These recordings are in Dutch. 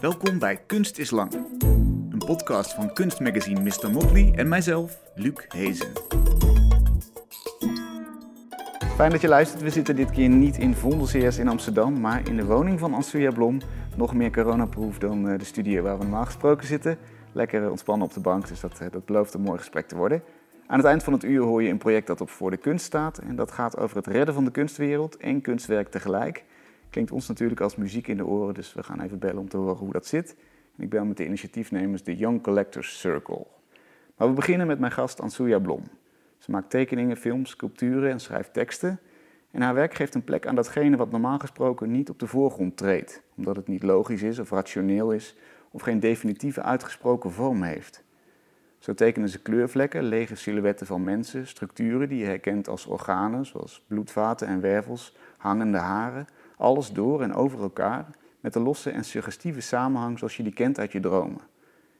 Welkom bij Kunst is Lang, een podcast van kunstmagazine Mr. Motley en mijzelf, Luc Hezen. Fijn dat je luistert. We zitten dit keer niet in Vondelseers in Amsterdam, maar in de woning van Ansuya Blom. Nog meer coronaproof dan eh, de studio waar we normaal gesproken zitten. Lekker ontspannen op de bank, dus dat, eh, dat belooft een mooi gesprek te worden. Aan het eind van het uur hoor je een project dat op Voor de Kunst staat. En dat gaat over het redden van de kunstwereld en kunstwerk tegelijk. Klinkt ons natuurlijk als muziek in de oren, dus we gaan even bellen om te horen hoe dat zit. En ik bel met de initiatiefnemers de Young Collectors Circle. Maar we beginnen met mijn gast Ansuya Blom. Ze maakt tekeningen, films, sculpturen en schrijft teksten. En haar werk geeft een plek aan datgene wat normaal gesproken niet op de voorgrond treedt, omdat het niet logisch is of rationeel is of geen definitieve uitgesproken vorm heeft. Zo tekenen ze kleurvlekken, lege silhouetten van mensen, structuren die je herkent als organen, zoals bloedvaten en wervels, hangende haren, alles door en over elkaar, met de losse en suggestieve samenhang zoals je die kent uit je dromen.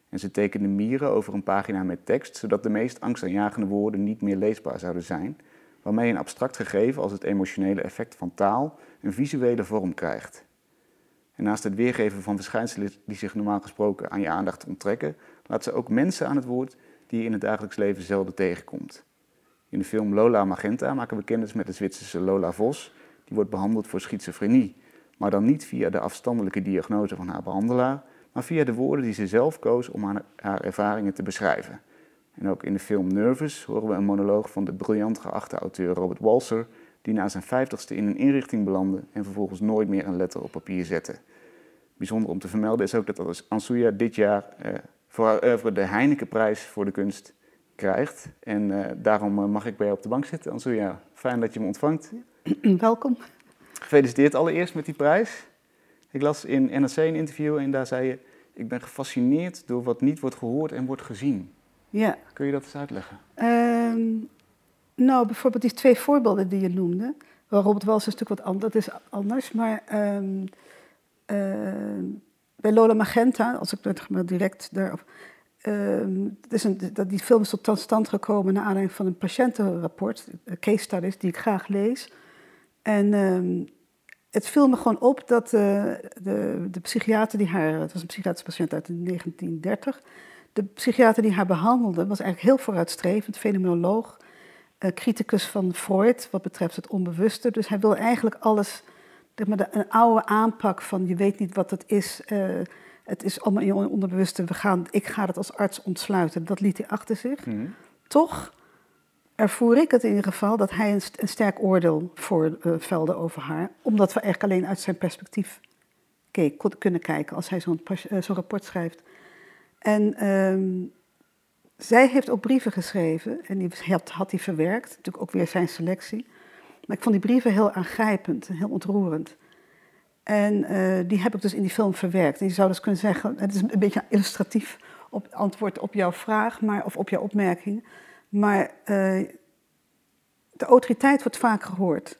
En ze tekenen mieren over een pagina met tekst, zodat de meest angstaanjagende woorden niet meer leesbaar zouden zijn, waarmee een abstract gegeven als het emotionele effect van taal een visuele vorm krijgt. En naast het weergeven van verschijnselen die zich normaal gesproken aan je aandacht onttrekken, laat ze ook mensen aan het woord die je in het dagelijks leven zelden tegenkomt. In de film Lola Magenta maken we kennis met de Zwitserse Lola Vos, die wordt behandeld voor schizofrenie, maar dan niet via de afstandelijke diagnose van haar behandelaar, maar via de woorden die ze zelf koos om haar, ervaringen te beschrijven. En ook in de film Nervous horen we een monoloog van de briljant geachte auteur Robert Walser, die na zijn vijftigste in een inrichting belandde en vervolgens nooit meer een letter op papier zette. Bijzonder om te vermelden is ook dat Ansuya dit jaar eh, voor haar oeuvre de Heinekenprijs voor de kunst krijgt. En eh, daarom eh, mag ik bij jou op de bank zitten. Ansuya, fijn dat je me ontvangt. Welkom. Gefeliciteerd allereerst met die prijs. Ik las in NRC een interview en daar zei je... ik ben gefascineerd door wat niet wordt gehoord en wordt gezien. Ja. Kun je dat eens uitleggen? Ehm, nou, bijvoorbeeld die twee voorbeelden die je noemde. Robert Wals is natuurlijk wat anders, dat is anders. Maar ehm, ehm, bij Lola Magenta, als ik het maar direct daarop... Um, is een, die film is tot stand gekomen naar aanleiding van een patiëntenrapport, case studies, die ik graag lees. En um, het viel me gewoon op dat uh, de, de psychiater die haar, het was een psychiatrische patiënt uit 1930, de psychiater die haar behandelde was eigenlijk heel vooruitstrevend, fenomenoloog, uh, criticus van Freud wat betreft het onbewuste. Dus hij wil eigenlijk alles, de, een oude aanpak van je weet niet wat het is, uh, het is allemaal in je onderbewuste, we gaan, ik ga het als arts ontsluiten, dat liet hij achter zich. Mm. Toch ervoer ik het in ieder geval dat hij een, sterk oordeel voorvelde uh, over haar, omdat we eigenlijk alleen uit zijn perspectief kunnen kijken als hij zo'n uh, zo rapport schrijft. En um, zij heeft ook brieven geschreven en die had, hij verwerkt, natuurlijk ook weer zijn selectie. Maar ik vond die brieven heel aangrijpend en heel ontroerend. En uh, die heb ik dus in die film verwerkt. En je zou dus kunnen zeggen, het is een beetje illustratief op antwoord op jouw vraag, maar, of op jouw opmerking. Maar uh, de autoriteit wordt vaak gehoord.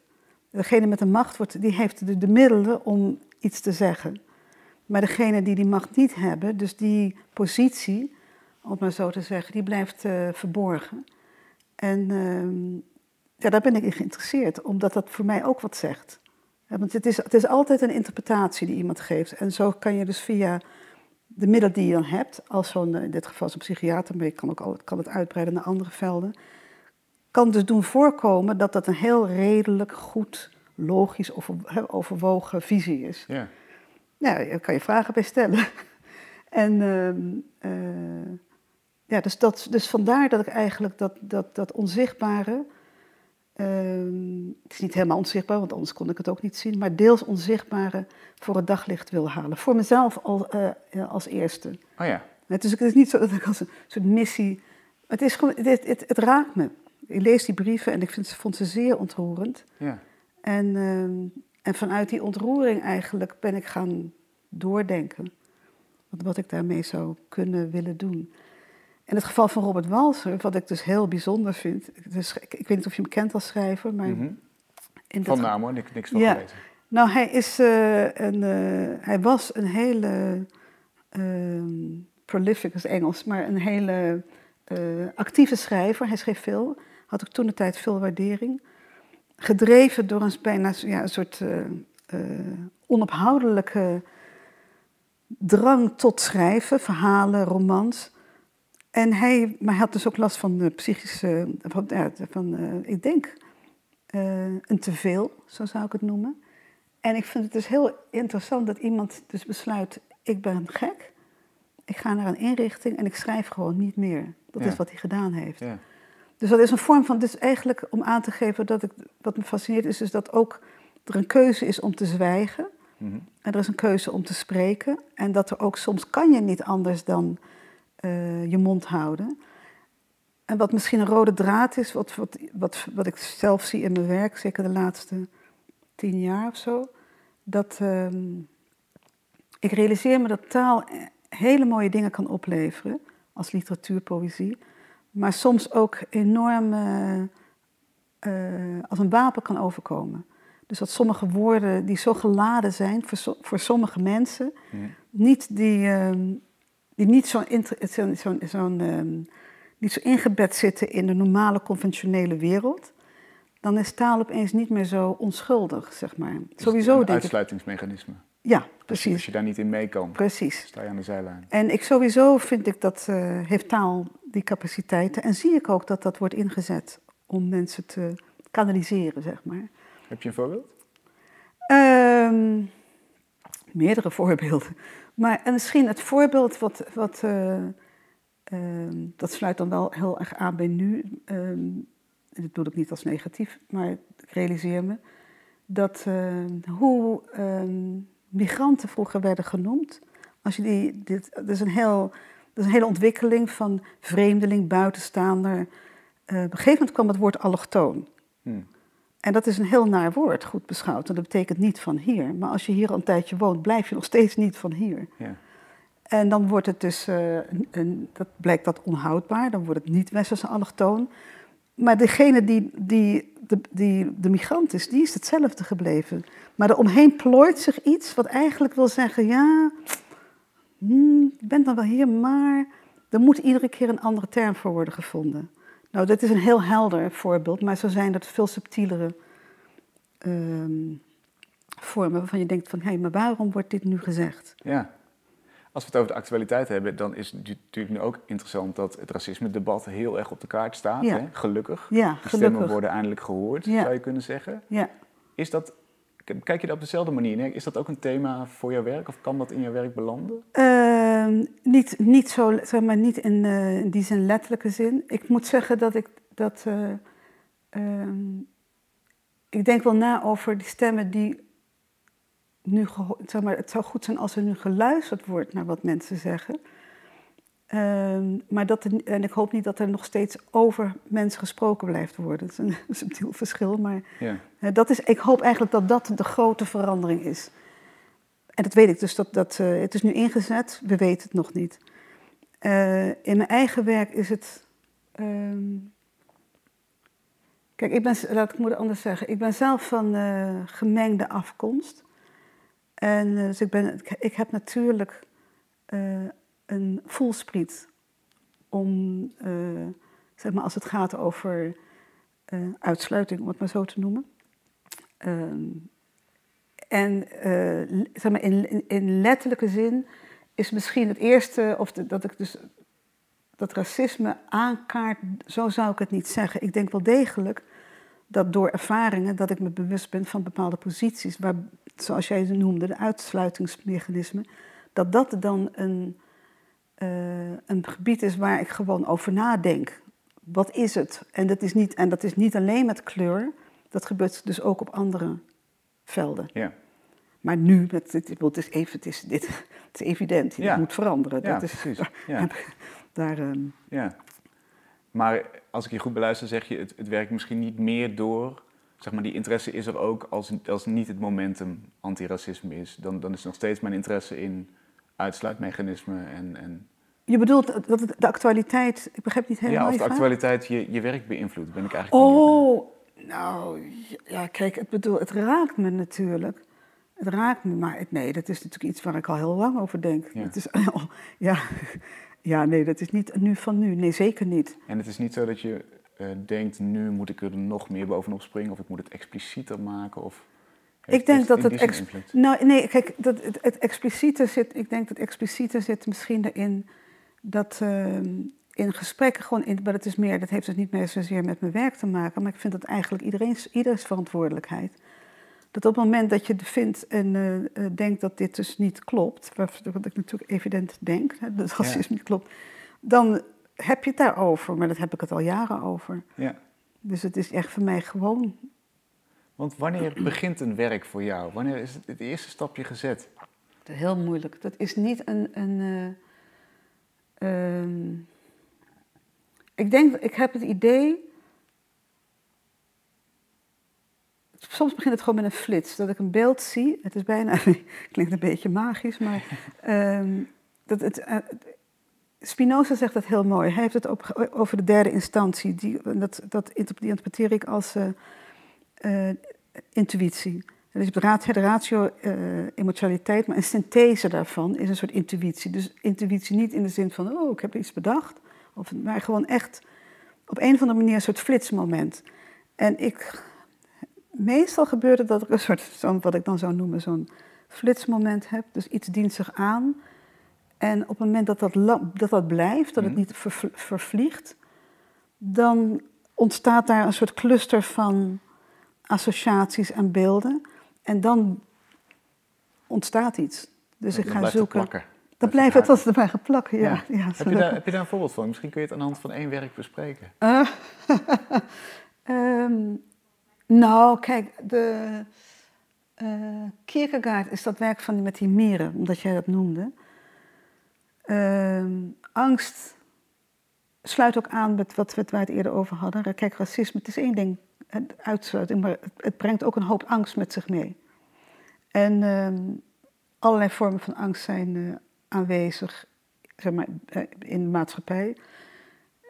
Degene met de macht wordt, die heeft de, de, middelen om iets te zeggen. Maar degene die die macht niet hebben, dus die positie, om het maar zo te zeggen, die blijft uh, verborgen. En uh, ja, daar ben ik in geïnteresseerd, omdat dat voor mij ook wat zegt. Want het is, het is altijd een interpretatie die iemand geeft. En zo kan je dus via de middelen die je dan hebt, als zo'n, in dit geval zo'n psychiater, maar je kan, ook al, kan het uitbreiden naar andere velden, kan dus doen voorkomen dat dat een heel redelijk, goed, logisch of overwogen visie is. Ja. Nou, daar kan je vragen bij stellen. en uh, uh, ja, dus, dat, dus vandaar dat ik eigenlijk dat, dat, dat onzichtbare, uh, het is niet helemaal onzichtbaar, want anders kon ik het ook niet zien, maar deels onzichtbare voor het daglicht wil halen. Voor mezelf al, uh, als eerste. Oh ja. Dus het is niet zo dat ik als een soort missie. Het, is gewoon, het, het, het raakt me. Ik lees die brieven en ik vind, vond ze zeer ontroerend. Ja. En, uh, en vanuit die ontroering eigenlijk ben ik gaan doordenken. Wat, wat ik daarmee zou kunnen willen doen. In het geval van Robert Walser, wat ik dus heel bijzonder vind. Dus, ik, ik weet niet of je hem kent als schrijver, maar. Mm -hmm. van naam hoor, niks, niks van ja. geweten. Nou, hij, is, uh, een, uh, hij was een hele. Uh, prolific is Engels, maar een hele actieve schrijver. Hij schreef veel had ik toen de tijd veel waardering. Gedreven door een bijna ja, een soort onophoudelijke drang tot schrijven, verhalen, romans. En hij, maar hij had dus ook last van de psychische, van, van uh, ik denk, uh, een teveel, zo zou ik het noemen. En ik vind het dus heel interessant dat iemand dus besluit, ik ben gek, ik ga naar een inrichting en ik schrijf gewoon niet meer. Dat is wat hij gedaan heeft. Ja. Dus dat is een vorm van, dus eigenlijk om aan te geven dat ik, wat me fascineert is, is dat ook er een keuze is om te zwijgen. Mhm. En er is een keuze om te spreken. En dat er ook soms kan je niet anders dan uh, je mond houden. En wat misschien een rode draad is, wat, wat, wat, wat ik zelf zie in mijn werk, zeker de laatste tien jaar of zo, dat uh, ik realiseer me dat taal hele mooie dingen kan opleveren, als literatuur, poëzie, maar soms ook enorm uh, als een wapen kan overkomen. Dus dat sommige woorden die zo geladen zijn voor, voor sommige mensen, niet die, uh, die niet zo, zo, zo, zo um, niet zo ingebed zitten in de normale conventionele wereld, dan is taal opeens niet meer zo onschuldig, zeg maar. Dus Sowieso een denk uitsluitingsmechanisme. Ja, precies. Als je, daar niet in mee kan, precies. sta je aan de zijlijn. En ik sowieso vind ik dat uh, heeft taal die capaciteiten. En zie ik ook dat dat wordt ingezet om mensen te kanaliseren, zeg maar. Heb je een voorbeeld? Um, meerdere voorbeelden. Maar en misschien het voorbeeld wat, wat uh, um, dat sluit dan wel heel erg aan bij nu. Um, dat bedoel ik niet als negatief, maar ik realiseer me dat uh, hoe migranten vroeger werden genoemd. Als je die, dit, dat, is een heel, dat is een hele ontwikkeling van vreemdeling, buitenstaander. Uh, op een gegeven moment kwam het woord allochtoon. Hmm. En dat is een heel naar woord, goed beschouwd. En dat betekent niet van hier. Maar als je hier een tijdje woont, blijf je nog steeds niet van hier. Ja. En dan wordt het dus, uh, een, dat blijkt dat onhoudbaar. Dan wordt het niet westerse allochtoon. Maar degene die, die, de, die de migrant is, die is hetzelfde gebleven. Maar eromheen plooit zich iets wat eigenlijk wil zeggen: ja, hmm, je bent dan wel hier, maar er moet iedere keer een andere term voor worden gevonden. Nou, dit is een heel helder voorbeeld, maar zo zijn dat veel subtielere uh, vormen waarvan je denkt: van hé, hey, maar waarom wordt dit nu gezegd? Ja. Als we het over de actualiteit hebben, dan is het natuurlijk nu ook interessant dat het racisme-debat heel erg op de kaart staat. Hè? Gelukkig. Ja, de stemmen worden eindelijk gehoord, zou je kunnen zeggen. Ja. Is dat, kijk je dat op dezelfde manier? Is dat ook een thema voor jouw werk of kan dat in jouw werk belanden? Uh, niet, niet, zo, zeg maar, niet in, uh, in, die zin letterlijke zin. Ik moet zeggen dat ik dat. Uh, ik denk wel na over die stemmen die nu, zeg maar, het zou goed zijn als er nu geluisterd wordt naar wat mensen zeggen. Ehm, maar dat en ik hoop niet dat er nog steeds over mensen gesproken blijft worden. Dat is een subtiel verschil, maar ja. dat is, ik hoop eigenlijk dat dat de grote verandering is. En dat weet ik dus, dat, dat, uh, het is nu ingezet, we weten het nog niet. Uh, in mijn eigen werk is het... Um, kijk, ik ben, laat ik het anders zeggen. Ik ben zelf van gemengde afkomst. En dus ik, ben, ik heb natuurlijk uh, een voelspriet om, uh, zeg maar als het gaat over uitsluiting, om het maar zo te noemen. Um, en zeg maar in, in, letterlijke zin is misschien het eerste, of dat ik dus dat racisme aankaart, zo zou ik het niet zeggen. Ik denk wel degelijk dat door ervaringen dat ik me bewust ben van bepaalde posities, waar, zoals jij ze noemde, de uitsluitingsmechanismen, dat dat dan een, een gebied is waar ik gewoon over nadenk. Wat is het? En dat is niet, en dat is niet alleen met kleur, dat gebeurt dus ook op andere velden. Ja. Maar nu, met, het, het, is, even, het, is, dit, het is evident, het moet veranderen. Ja, dat is, precies. Ja. daar, um, ja. Maar als ik je goed beluister, zeg je, het, het werkt misschien niet meer door. Zeg maar, die interesse is er ook als, als niet het momentum antiracisme is. Dan, dan is nog steeds mijn interesse in uitsluitmechanismen en, en je bedoelt dat de actualiteit, ik begrijp niet helemaal. Ja, of de actualiteit je, je werk beïnvloedt, ben ik eigenlijk. Oh, nou ja, kijk, het, bedoel, het raakt me natuurlijk. Het raakt me, maar het, nee, dat is natuurlijk iets waar ik al heel lang over denk. Ja. Het is, ja, ja, nee, dat is niet nu van nu. Nee, zeker niet. En het is niet zo dat je uh, denkt, nu moet ik er nog meer bovenop springen of ik moet het explicieter maken? Of Ik denk dat het ex-. Nou, nee, kijk, dat, het, het expliciete zit, ik denk dat expliciete zit misschien erin dat ehm, in gesprekken gewoon, in, maar dat is meer, dat heeft dus niet meer zozeer met mijn werk te maken, maar ik vind dat eigenlijk iedereen's, ieders verantwoordelijkheid. Dat op het moment dat je vindt en eh, eh, denkt dat dit dus niet klopt, wat wat ik natuurlijk evident denk, hè, dat racisme niet klopt, dan heb je het daarover, maar dat heb ik het al jaren over. Ja. Dus het is echt voor mij gewoon Want wanneer begint een werk voor jou? Wanneer is het, eerste stapje gezet? Dat heel moeilijk. Dat is niet een. een eh, ehm, ik denk, ik heb het idee. Soms begint het gewoon met een flits. Dat ik een beeld zie. Het is bijna. klinkt een beetje magisch, maar. ehm, dat het, eh, Spinoza zegt dat heel mooi. Hij heeft het over de derde instantie. Die, dat, dat, interpreteer ik als eh, intuïtie. Dus raad- de ratio, eh, emotionaliteit, maar een synthese daarvan is een soort intuïtie. Dus intuïtie niet in de zin van, oh, ik heb iets bedacht, of, maar gewoon echt op een of andere manier een soort flitsmoment. En ik, meestal gebeurt het dat ik een soort, zo'n, wat ik dan zou noemen, zo'n flitsmoment heb. Dus iets dient zich aan. En op het moment dat dat, dat, dat blijft, dat het Mhm. niet verv- vervliegt, dan ontstaat daar een soort cluster van associaties en beelden. En dan ontstaat iets. Dus ik ga zoeken. Dan Blijft het als het erbij geplakken. Ja. Ja. Ja. Heb, je daar, heb je daar een voorbeeld van? Misschien kun je het aan de hand van één werk bespreken. Eh, ehm, nou, kijk, de eh Kierkegaard is dat werk van met die mieren, omdat jij dat noemde. Ehm, angst sluit ook aan met wat we het waar het eerder over hadden. Kijk, racisme, het is één ding, uitsluiting, maar het, brengt ook een hoop angst met zich mee. En ehm, allerlei vormen van angst zijn eh, aanwezig zeg maar, eh, in de maatschappij.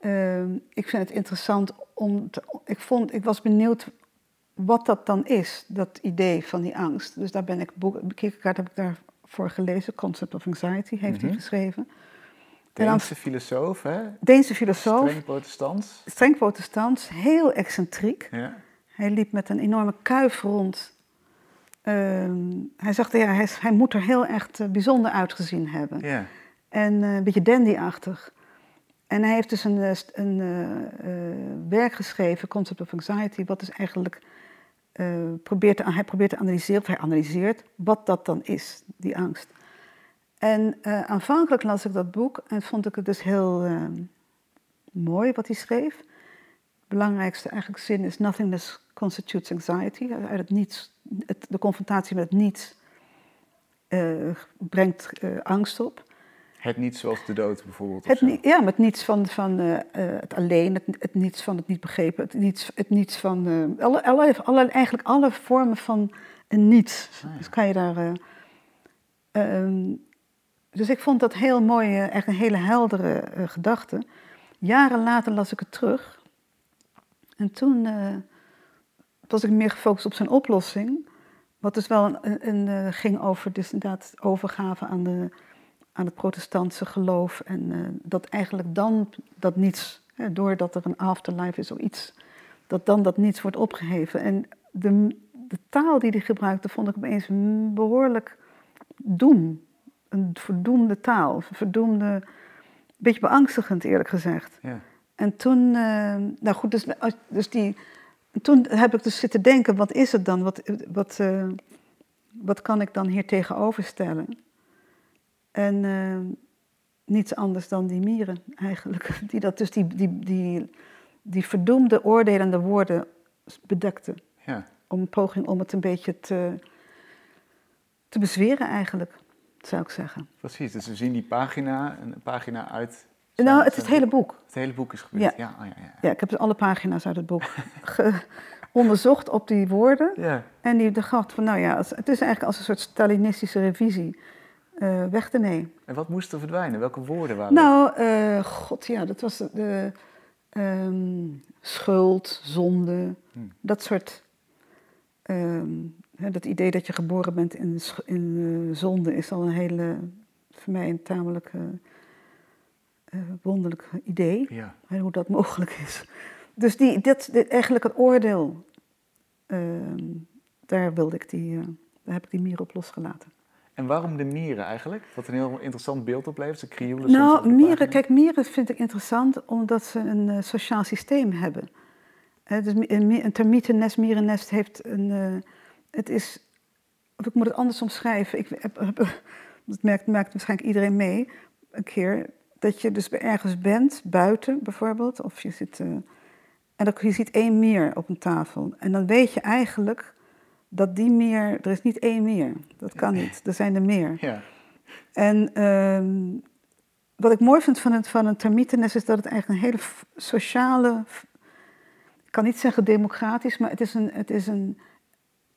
Ehm, ik vind het interessant om te, ik, vond, ik was benieuwd wat dat dan is, dat idee van die angst. Dus daar ben ik, boek- Kierkegaard heb ik daarvoor gelezen, Concept of Anxiety heeft Mhm. hij geschreven. Deense filosoof, hè? Deense filosoof, Streng protestants. streng protestants, heel excentriek. Ja. Hij liep met een enorme kuif rond. Ehm, hij zag, ja, hij, hij moet er heel echt eh, bijzonder uitgezien hebben. ja. En eh, een beetje dandy-achtig. En hij heeft dus een, eh, een werk geschreven, Concept of Anxiety, wat dus eigenlijk probeert hij probeert te analyseren, of hij analyseert wat dat dan is, die angst. En eh, aanvankelijk las ik dat boek en vond ik het dus heel eh, mooi wat hij schreef. Het belangrijkste eigenlijk zin is nothingness constitutes anxiety. Uit het niets, het, de confrontatie met het niets eh, brengt eh, angst op. Het niet zoals de dood bijvoorbeeld. Het, ja, met niets van, van het alleen, het, het niets van het niet begrepen, het niets, het niets van. alle, alle, alle, eigenlijk alle vormen van een niets. Ah, ja. Dus kan je daar. eh, ehm, dus ik vond dat heel mooi, eh, echt een hele heldere eh, gedachte. Jaren later las ik het terug. En toen eh, was ik meer gefocust op zijn oplossing. Wat dus wel een, een, ging over dus inderdaad overgave aan de aan het protestantse geloof. En dat eigenlijk dan dat niets, hè, doordat er een afterlife is of iets, dat dan dat niets wordt opgeheven. En de, de taal die hij gebruikte vond ik opeens behoorlijk doem. Een verdoemde taal, een verdoemde, een beetje beangstigend eerlijk gezegd. Ja. En toen, eh, nou goed, dus, als- dus die, toen heb ik dus zitten denken, wat is het dan? Wat, wat, eh, wat kan ik dan hier tegenover stellen? En eh, niets anders dan die mieren eigenlijk. Die dat dus die, die, die, die verdoemde oordelende woorden bedekten. ja. Om een poging om het een beetje te, te bezweren eigenlijk, zou ik zeggen. Precies, dus we zien die pagina, een pagina uit... nou, het, zijn het hele boek. Het hele boek is gebeurd, Ja. ja. oh, ja, ja, ja. Ik heb dus alle pagina's uit het boek onderzocht op die woorden. Ja, En die dacht van, nou ja, het is eigenlijk als een soort Stalinistische revisie. eh, weg ermee. En wat moest er verdwijnen? Welke woorden waren Nou, eh, god ja, dat was de, ehm, schuld, zonde, Hmm. dat soort. ehm, dat idee dat je geboren bent in, in eh, zonde is al een hele, voor mij een tamelijk eh, eh, wonderlijk idee. Ja, hoe dat mogelijk is. Dus die, dit, dit, eigenlijk het oordeel, ehm, daar, wilde ik die, daar heb ik die mieren op losgelaten. En waarom de mieren eigenlijk? Wat een heel interessant beeld oplevert, ze krioelen Nou, mieren, kijk, mieren vind ik interessant omdat ze een uh, sociaal systeem hebben. Uh, dus een, een termietennest, mierennest heeft een... Uh, het is... Of ik moet het anders omschrijven. Ik heb, dat merkt, merkt waarschijnlijk iedereen mee een keer. Dat je dus ergens bent, buiten bijvoorbeeld. Of je zit... en dan, je ziet één mier op een tafel. En dan weet je eigenlijk dat die meer, er is niet één meer. Dat kan niet. Er zijn er meer. Ja. En ehm, wat ik mooi vind van, het, van een termietennest is dat het eigenlijk een hele sociale, ik kan niet zeggen democratisch, maar het is een, het is een,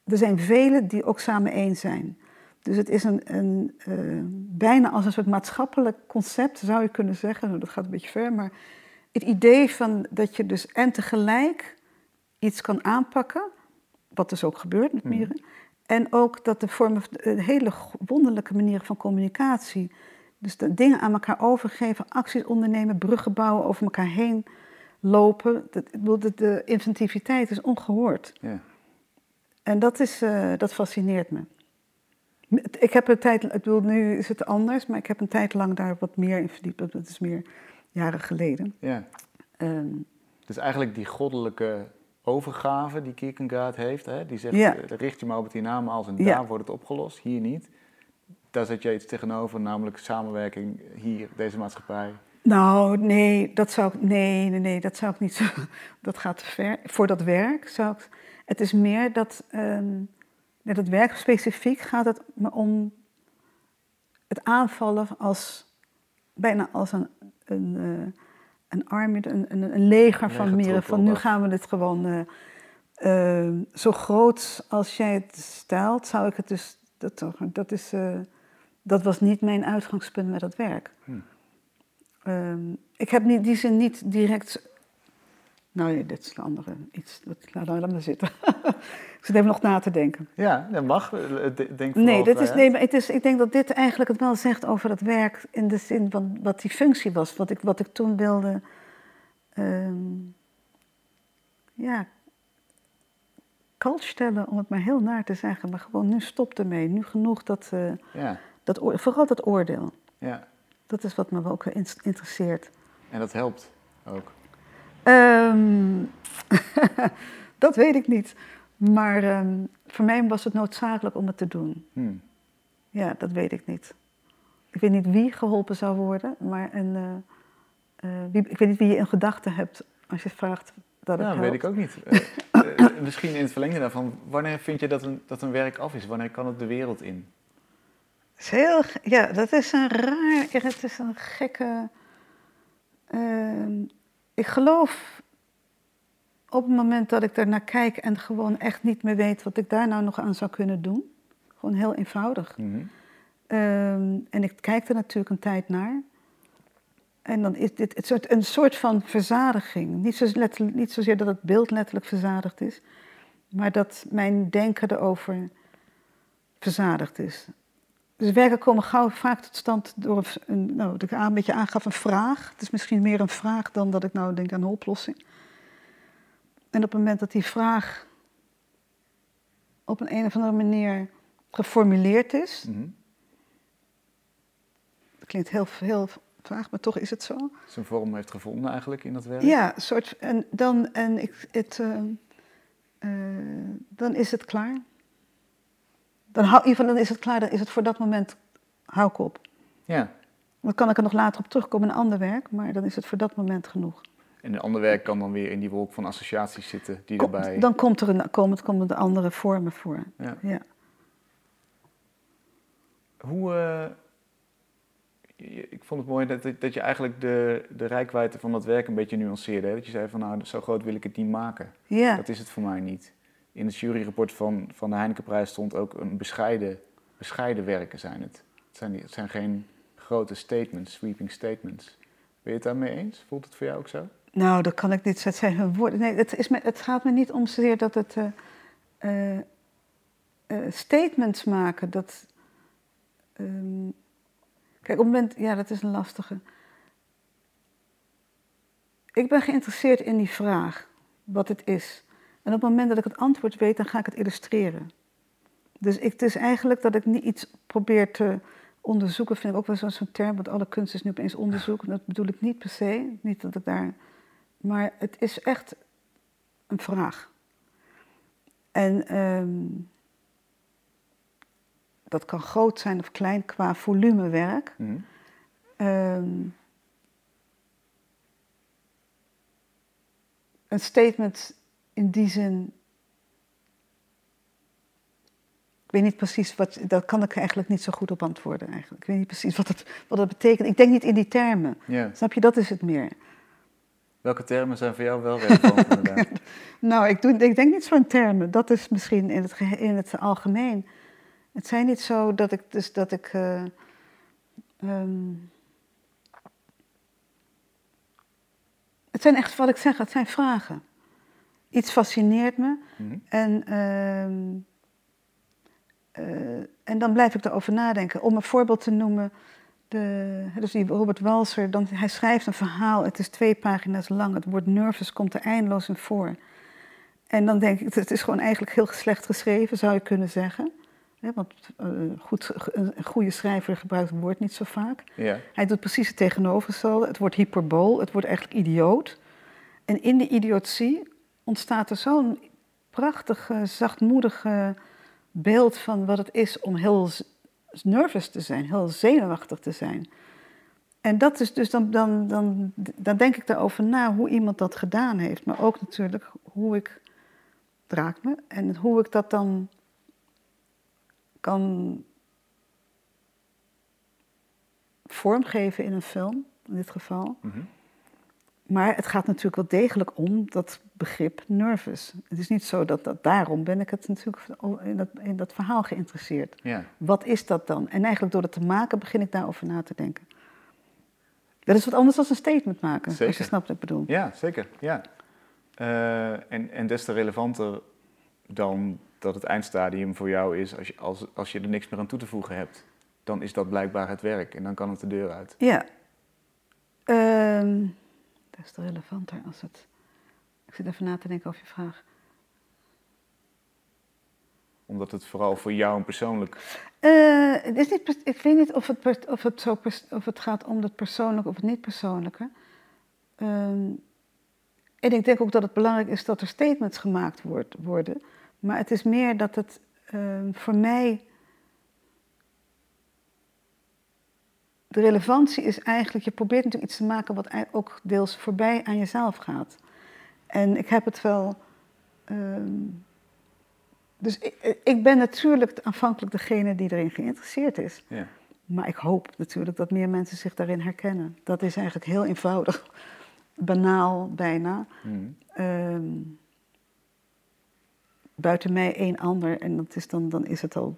er zijn velen die ook samen één zijn. Dus het is een, een uh, bijna als een soort maatschappelijk concept, zou je kunnen zeggen. Dat gaat een beetje ver, maar het idee van dat je dus en tegelijk iets kan aanpakken wat dus ook gebeurt met mieren. En ook dat de vormen, een hele wonderlijke manieren van communicatie. Dus de dingen aan elkaar overgeven, acties ondernemen, bruggen bouwen, over elkaar heen lopen. De, de, de inventiviteit is ongehoord. Ja. En dat, is, uh, dat fascineert me. Ik heb een tijd, ik bedoel, nu is het anders, maar ik heb een tijd lang daar wat meer in verdiept. Dat is meer jaren geleden. Ja. Um, dus eigenlijk die goddelijke overgave die Kierkegaard heeft. Hè? Die zegt, ja. uh, richt je maar op het hiernamaals en Ja. daar wordt het opgelost, hier niet. Daar zet je iets tegenover, namelijk samenwerking hier, deze maatschappij. Nou, nee, dat zou ik, nee, nee, nee, dat zou ik niet zo, dat gaat te ver. Voor dat werk zou ik, het is meer dat, ehm met het werk specifiek gaat het me om het aanvallen als, bijna als een, een, eh, een army, een, een, een leger van mieren. Van nu gaan we het gewoon eh, eh, zo groot als jij het stelt, zou ik het dus, dat, toch- dat is, eh, dat was niet mijn uitgangspunt met dat werk. Hm. Ehm, ik heb niet, die zin niet direct. Nou, ja, dit is een andere iets. Dat, nou, laat maar zitten. ik zit even nog na te denken. Ja, dat mag. De- Denk Nee, dit is, nee maar het is, ik denk dat dit eigenlijk het wel zegt over het werk. In de zin van wat die functie was. Wat ik, wat ik toen wilde. ehm, ja. Kalt stellen, om het maar heel naar te zeggen. Maar gewoon nu stopt ermee. Nu genoeg dat. eh, Ja, dat oor- vooral dat oordeel. ja. Dat is wat me ook in- interesseert. En dat helpt ook. Ehm, dat weet ik niet. Maar ehm, voor mij was het noodzakelijk om het te doen. Hm. Ja, dat weet ik niet. Ik weet niet wie geholpen zou worden, maar een, eh, eh, wie, ik weet niet wie je in gedachten hebt als je vraagt dat het Ja, dat helpt. weet ik ook niet. Eh, misschien in het verlengde daarvan, wanneer vind je dat een, dat een werk af is? Wanneer kan het de wereld in? Is heel, ja, dat is een raar, het is een gekke. Ik geloof op het moment dat ik er naar kijk en gewoon echt niet meer weet wat ik daar nou nog aan zou kunnen doen. Gewoon heel eenvoudig. Mhm. Ehm, en ik kijk er natuurlijk een tijd naar. En dan is dit het soort, een soort van verzadiging. Niet, zo letterlijk, niet zozeer dat het beeld letterlijk verzadigd is, maar dat mijn denken erover verzadigd is. Dus werken komen gauw vaak tot stand door een, nou, wat ik een beetje aangaf, een vraag. Het is misschien meer een vraag dan dat ik nou denk aan een oplossing. En op het moment dat die vraag op een, een of andere manier geformuleerd is, Mhm. dat klinkt heel, heel vaag, maar toch is het zo. Zijn vorm heeft gevonden eigenlijk in dat werk. Ja, een soort, en dan, en ik, het, eh, eh, dan is het klaar. Dan, hou, dan is het klaar, dan is het voor dat moment, hou ik op. Ja. Dan kan ik er nog later op terugkomen in een ander werk, maar dan is het voor dat moment genoeg. En een ander werk kan dan weer in die wolk van associaties zitten die erbij... dan komt er een, komen, komen er andere vormen voor. Ja. Ja. Hoe... eh, ik vond het mooi dat, dat je eigenlijk de, de rijkwijde van dat werk een beetje nuanceerde. Hè? Dat je zei van nou, zo groot wil ik het niet maken. Ja. Dat is het voor mij niet. In het juryrapport van, van de Heinekenprijs stond ook een bescheiden, bescheiden werken zijn het. Het zijn, het zijn geen grote statements, sweeping statements. Ben je het daarmee eens? Voelt het voor jou ook zo? Nou, dat kan ik niet. Het zijn woorden. Nee, het, is het gaat me niet om zozeer dat het eh, eh, eh, statements maken. Dat, ehm, kijk, op het moment, ja, dat is een lastige. Ik ben geïnteresseerd in die vraag, wat het is. En op het moment dat ik het antwoord weet, dan ga ik het illustreren. Dus ik, het is eigenlijk dat ik niet iets probeer te onderzoeken, vind ik ook wel zo'n term, want alle kunst is nu opeens onderzoek. Dat bedoel ik niet per se, niet dat ik daar... Maar het is echt een vraag. En ehm, dat kan groot zijn of klein qua volumewerk. Mhm. Ehm, een statement in die zin. Ik weet niet precies wat. Daar kan ik eigenlijk niet zo goed op antwoorden. Eigenlijk. Ik weet niet precies wat dat, wat dat betekent. Ik denk niet in die termen. Ja. Snap je, dat is het meer. Welke termen zijn voor jou wel relevant? Nou, ik, doe, ik denk niet zo in termen. Dat is misschien in het, in het algemeen. Het zijn niet zo dat ik. Dus dat ik eh, ehm, het zijn echt, wat ik zeg, het zijn vragen. Iets fascineert me. Mhm. En, ehm, eh, en dan blijf ik erover nadenken. Om een voorbeeld te noemen, de, dus die Robert Walser, dan, hij schrijft een verhaal, het is twee pagina's lang, het woord nervous komt er eindeloos in voor. En dan denk ik, het is gewoon eigenlijk heel slecht geschreven, zou je kunnen zeggen. Want eh, goed, een goede schrijver gebruikt het woord niet zo vaak. Ja. Hij doet precies het tegenovergestelde. Het wordt hyperbool, het wordt eigenlijk idioot. En in die idiotie ontstaat er zo'n prachtig, eh, zachtmoedig eh, beeld van wat het is om heel nervous te zijn, heel zenuwachtig te zijn. En dat is dus dan, dan, dan, dan denk ik daarover na hoe iemand dat gedaan heeft. Maar ook natuurlijk hoe ik, het raakt me, en hoe ik dat dan kan vormgeven in een film, in dit geval. Mhm. Maar het gaat natuurlijk wel degelijk om dat begrip nervous. Het is niet zo dat, dat daarom ben ik het natuurlijk in dat, in dat verhaal geïnteresseerd. Ja. Wat is dat dan? En eigenlijk door het te maken begin ik daarover na te denken. Dat is wat anders dan een statement maken, als Zeker. je snapt wat ik bedoel. ja, zeker. Ja. Eh, en, en des te relevanter dan dat het eindstadium voor jou is als je, als, als je er niks meer aan toe te voegen hebt. Dan is dat blijkbaar het werk en dan kan het de deur uit. Ja. Ehm, dat is te relevanter als het... Ik zit even na te denken over je vraag. Omdat het vooral voor jou een persoonlijk... Eh, het is niet, ik weet niet of het, of, het zo of het gaat om het persoonlijke of het niet persoonlijke. Ehm, en ik denk ook dat het belangrijk is dat er statements gemaakt wordt, worden. Maar het is meer dat het ehm, voor mij. De relevantie is eigenlijk, je probeert natuurlijk iets te maken wat ook deels voorbij aan jezelf gaat. En ik heb het wel. ehm, dus ik, ik ben natuurlijk aanvankelijk degene die erin geïnteresseerd is. Ja. Maar ik hoop natuurlijk dat meer mensen zich daarin herkennen. Dat is eigenlijk heel eenvoudig, banaal bijna. Mhm. Ehm, buiten mij één ander en dat is dan, dan is het al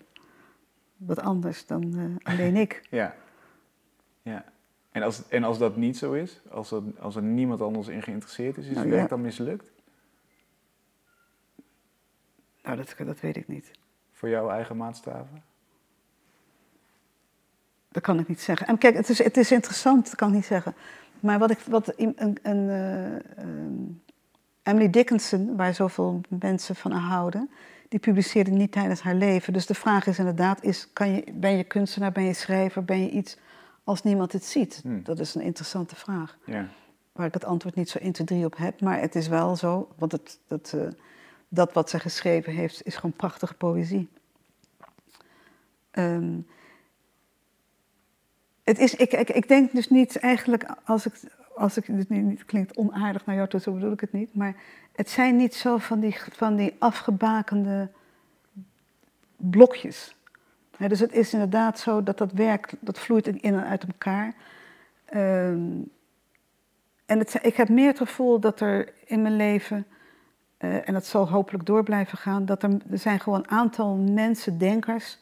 wat anders dan eh, alleen ik. Ja. Ja. En, als, en als dat niet zo is, als er, als er niemand anders in geïnteresseerd is, is Nou, het werk ja. dan mislukt? Nou, dat, dat weet ik niet. Voor jouw eigen maatstaven? Dat kan ik niet zeggen. En kijk, het is, het is interessant, dat kan ik niet zeggen. Maar wat ik, wat een, een, eh, ehm, Emily Dickinson, waar zoveel mensen van houden, die publiceerde niet tijdens haar leven. Dus de vraag is inderdaad, is, kan je, ben je kunstenaar, ben je schrijver, ben je iets als niemand het ziet? Hmm. Dat is een interessante vraag. Ja. Waar ik het antwoord niet zo 1, 2, 3 op heb. Maar het is wel zo, want het, dat, eh, dat wat ze geschreven heeft, is gewoon prachtige poëzie. Ehm, het is, ik, ik, ik denk dus niet eigenlijk, als ik, als ik dit niet klinkt onaardig naar jou toe, zo bedoel ik het niet. Maar het zijn niet zo van die, van die afgebakende blokjes. Dus het is inderdaad zo dat dat werk, dat vloeit in en uit elkaar. Ehm, en het, ik heb meer het gevoel dat er in mijn leven, eh, en dat zal hopelijk door blijven gaan, dat er, er zijn gewoon een aantal mensen, denkers.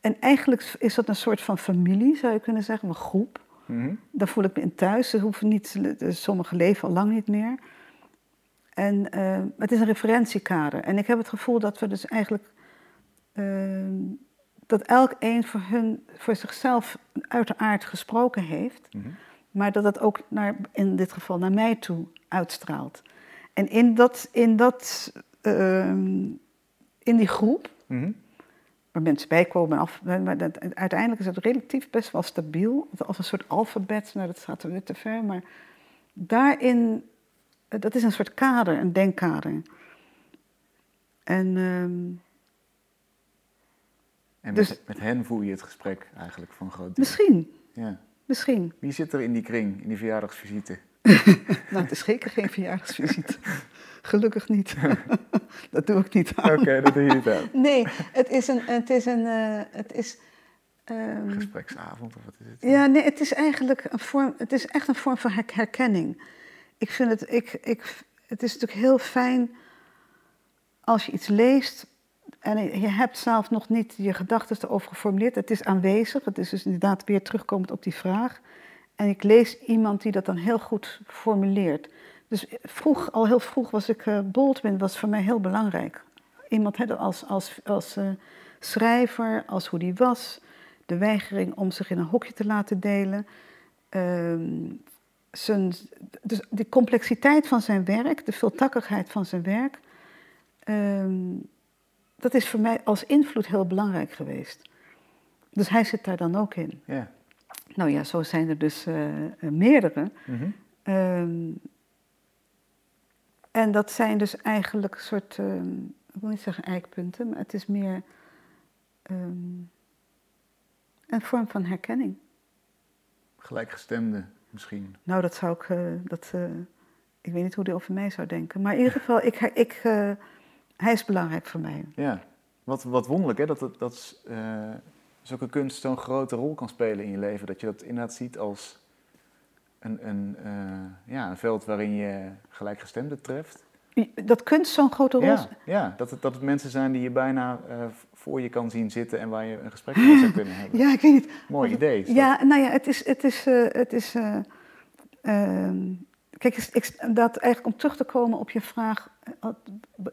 En eigenlijk is dat een soort van familie, zou je kunnen zeggen, een groep. Mhm. Daar voel ik me in thuis. Ze hoeven niet, sommigen leven al lang niet meer. En eh, het is een referentiekader. En ik heb het gevoel dat we dus eigenlijk. eh, dat elk een voor, hun, voor zichzelf uiteraard gesproken heeft. Mhm. Maar dat het ook naar, in dit geval naar mij toe uitstraalt. En in, dat, in, dat, ehm, in die groep Mhm. waar mensen bij komen. Af, maar dat, uiteindelijk is het relatief best wel stabiel. Als een soort alfabet, nou dat gaat er te ver. Maar daarin, dat is een soort kader, een denkkader. En, ehm, en dus- met, met hen voer je het gesprek eigenlijk van groot deel. misschien, Ja. misschien. Wie zit er in die kring, in die verjaardagsvisite? Nou, het is zeker geen verjaardagsvisite. Gelukkig niet. dat doe ik niet Oké, dat doe je niet aan. Nee, het is een. Het is een eh, het is, ehm, Gespreksavond of wat is het? ja, nee, het is eigenlijk een vorm. Het is echt een vorm van her- herkenning. Ik vind het. Ik, ik, het is natuurlijk heel fijn als je iets leest. En je hebt zelf nog niet je gedachten erover geformuleerd. Het is aanwezig. Het is dus inderdaad weer terugkomend op die vraag. En ik lees iemand die dat dan heel goed formuleert. Dus vroeg, al heel vroeg was ik, eh Baldwin was voor mij heel belangrijk. Iemand als, als, als eh, schrijver, als hoe die was. De weigering om zich in een hokje te laten delen. Ehm, zijn, dus de complexiteit van zijn werk, de veeltakkigheid van zijn werk. ehm, dat is voor mij als invloed heel belangrijk geweest. Dus hij zit daar dan ook in. Ja. Nou ja, zo zijn er dus eh, eh, meerdere. Mhm. Ehm, en dat zijn dus eigenlijk een soort, ehm, ik wil niet zeggen eikpunten, maar het is meer ehm, een vorm van herkenning. Gelijkgestemde misschien. Nou, dat zou ik, eh, dat, ik weet niet hoe die over mij zou denken. Maar in ieder geval, ik, ik, hij is belangrijk voor mij. Ja. Wat, wat wonderlijk hè, dat, dat, dat eh, zulke kunst zo'n grote rol kan spelen in je leven. Dat je dat inderdaad ziet als een, een, eh, ja, een veld waarin je gelijkgestemden treft. Dat kunst zo'n grote rol Ja, ja dat, het, dat het mensen zijn die je bijna eh, voor je kan zien zitten en waar je een gesprek mee zou kunnen hebben. Ja, ik weet niet. Mooi idee. dat. Ja, nou ja, het is. Het is, het is eh, ehm, kijk, dat eigenlijk om terug te komen op je vraag: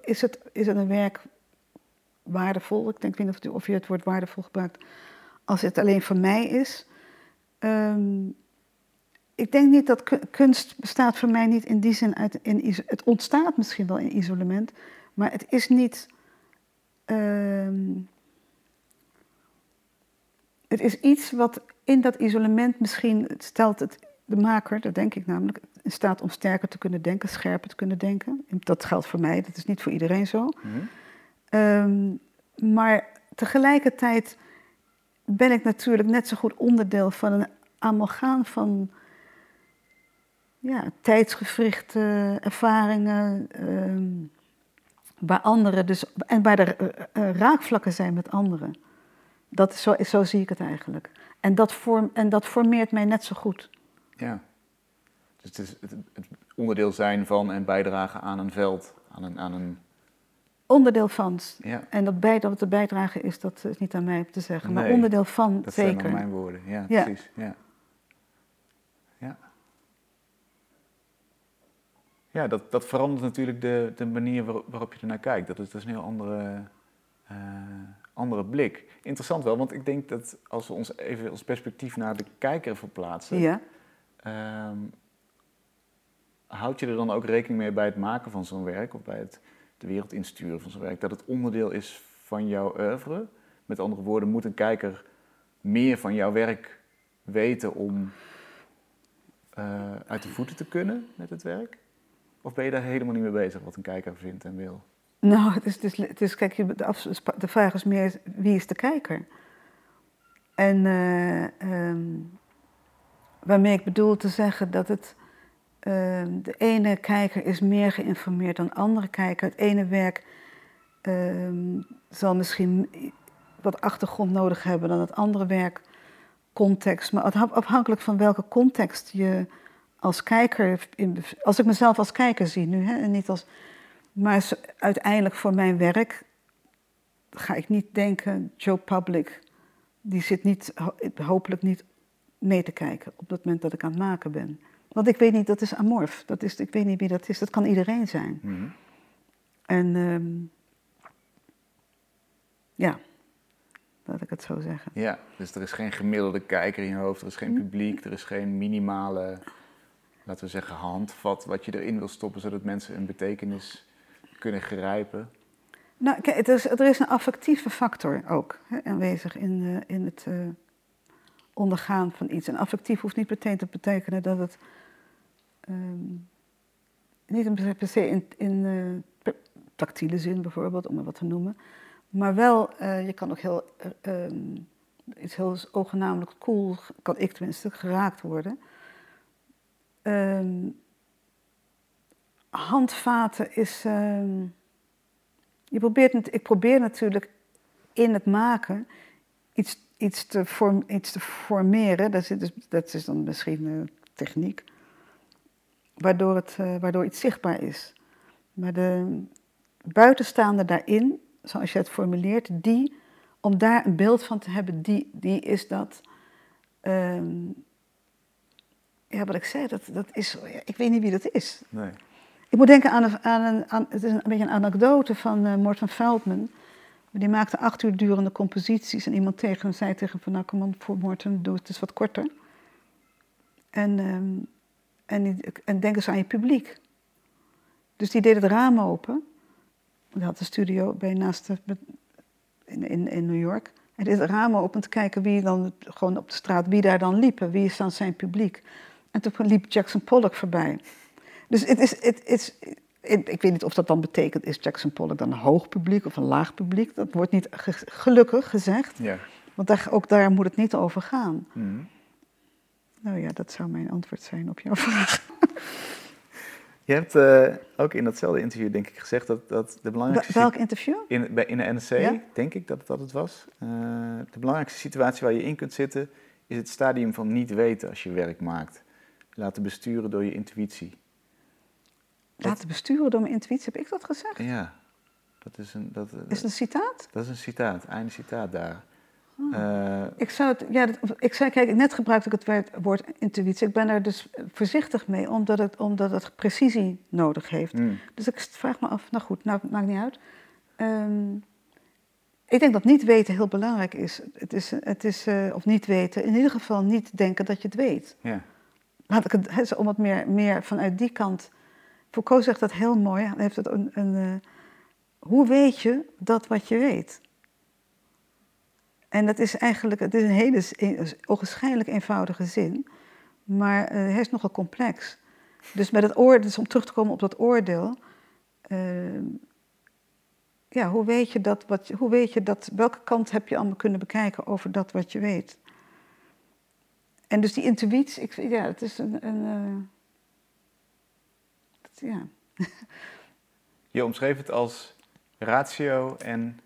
is het, is het een werk waardevol? Ik denk niet of, of je het woord waardevol gebruikt. Als het alleen voor mij is. Ehm, ik denk niet dat ku- kunst bestaat voor mij niet in die zin uit. In, het ontstaat misschien wel in isolement, maar het is niet. ehm, het is iets wat in dat isolement misschien stelt het de maker, dat denk ik namelijk, in staat om sterker te kunnen denken, scherper te kunnen denken. Dat geldt voor mij, dat is niet voor iedereen zo. Mhm. Ehm, maar tegelijkertijd ben ik natuurlijk net zo goed onderdeel van een amalgaan van ja, tijdsgevrichte ervaringen. ehm, waar anderen dus, en waar er eh, eh, raakvlakken zijn met anderen. Dat is zo, zo zie ik het eigenlijk. En dat, vorm, en dat formeert mij net zo goed. Ja. Dus het is het, het onderdeel zijn van en bijdragen aan een veld, aan een... Aan een Onderdeel van. ja, En dat, bij, dat het de bijdrage is, dat is niet aan mij om te zeggen. Maar Nee, onderdeel van, dat zijn zeker. wel mijn woorden. Ja, Ja. precies. Ja. Ja. Ja, dat, dat verandert natuurlijk de, de manier waar- waarop je ernaar kijkt. Dat is, dat is een heel andere, eh, andere blik. Interessant wel, want ik denk dat als we ons even ons perspectief naar de kijker verplaatsen, Ja. Ehm, houd je er dan ook rekening mee bij het maken van zo'n werk of bij het de wereld insturen van zo'n werk, dat het onderdeel is van jouw oeuvre? Met andere woorden, moet een kijker meer van jouw werk weten om eh, uit de voeten te kunnen met het werk? Of ben je daar helemaal niet mee bezig wat een kijker vindt en wil? Nou, het is, kijk, de, de vraag is meer, wie is de kijker? En eh, ehm, waarmee ik bedoel te zeggen dat het, ehm, de ene kijker is meer geïnformeerd dan de andere kijker. Het ene werk ehm, zal misschien wat achtergrond nodig hebben dan het andere werk, context. Maar afha- afhankelijk van welke context je als kijker, in, als ik mezelf als kijker zie nu, hè, en niet als maar uiteindelijk voor mijn werk ga ik niet denken, Joe Public, die zit niet, ho- hopelijk niet mee te kijken op het moment dat ik aan het maken ben. Want ik weet niet, dat is amorf. Dat is, ik weet niet wie dat is. Dat kan iedereen zijn. Mhm. En ehm, ja, laat ik het zo zeggen. Ja, dus er is geen gemiddelde kijker in je hoofd, er is geen publiek, er is geen minimale, laten we zeggen, handvat wat je erin wil stoppen, zodat mensen een betekenis kunnen grijpen. Nou, kijk, er, is, er is een affectieve factor ook hè, aanwezig in, uh, in het uh, ondergaan van iets. En affectief hoeft niet meteen te betekenen dat het. Um, niet per se in, in uh, tactiele zin bijvoorbeeld, om maar wat te noemen. Maar wel, je kan ook heel. Um, iets heel ogenamelijk cool, kan ik tenminste, geraakt worden. Um, handvaten is. Je probeert, ik probeer natuurlijk in het maken iets, iets, te, vorm, iets te formeren. Dat is, dat is dan misschien een techniek. Waardoor, het, uh, waardoor iets zichtbaar is. Maar de buitenstaande daarin, zoals je het formuleert, die, om daar een beeld van te hebben, die, die is dat. Um, ja, wat ik zei, dat, dat is. Ik weet niet wie dat is. Nee. Ik moet denken aan, een, aan, een, aan het is een beetje een anekdote van uh, Morton Feldman. Die maakte acht uur durende composities en iemand tegen hem zei tegen van nou kom op voor Morton, doe het eens wat korter. En, um, en, en denk eens aan je publiek. Dus die deed het raam open. Die had een studio bij naast de, in, in, in New York. En deed het raam open te kijken wie dan gewoon op de straat, wie daar dan liepen, wie is dan zijn publiek. En toen liep Jackson Pollock voorbij. Dus het is, het is, ik weet niet of dat dan betekent, is Jackson Pollock dan een hoog publiek of een laag publiek? Dat wordt niet gelukkig gezegd. Ja. Want daar, ook daar moet het niet over gaan. Mm. Nou ja, dat zou mijn antwoord zijn op jouw vraag. Je hebt uh, ook in datzelfde interview, denk ik, gezegd dat, dat de belangrijkste... Welk interview? In, bij, in de NRC, ja? denk ik dat dat het was. Uh, de belangrijkste situatie waar je in kunt zitten, is het stadium van niet weten als je werk maakt. Laten besturen door je intuïtie. Laten besturen door mijn intuïtie, heb ik dat gezegd? Ja. Dat is, een, dat, is het een citaat? Dat is een citaat, einde citaat daar. Oh. Uh, ik zou het, ja, dat, ik zei, kijk, net gebruikte ik het woord intuïtie. Ik ben daar dus voorzichtig mee, omdat het, omdat het precisie nodig heeft. Mm. Dus ik vraag me af, nou goed, nou, maakt niet uit. Um, ik denk dat niet weten heel belangrijk is. Het is, het is uh, of niet weten, in ieder geval niet denken dat je het weet. Ja. Laat ik het, om het meer, meer vanuit die kant Foucault zegt dat heel mooi. Hij heeft het een, een uh, hoe weet je dat wat je weet? En dat is eigenlijk, het is een hele onwaarschijnlijk eenvoudige zin, maar uh, hij is nogal complex. Dus met het oordeel, dus om terug te komen op dat oordeel, uh, ja, hoe weet je dat, wat, hoe weet je dat, welke kant heb je allemaal kunnen bekijken over dat wat je weet? En dus die intuïtie, ik, ja, het is een, een ja. Je omschreef het als ratio en...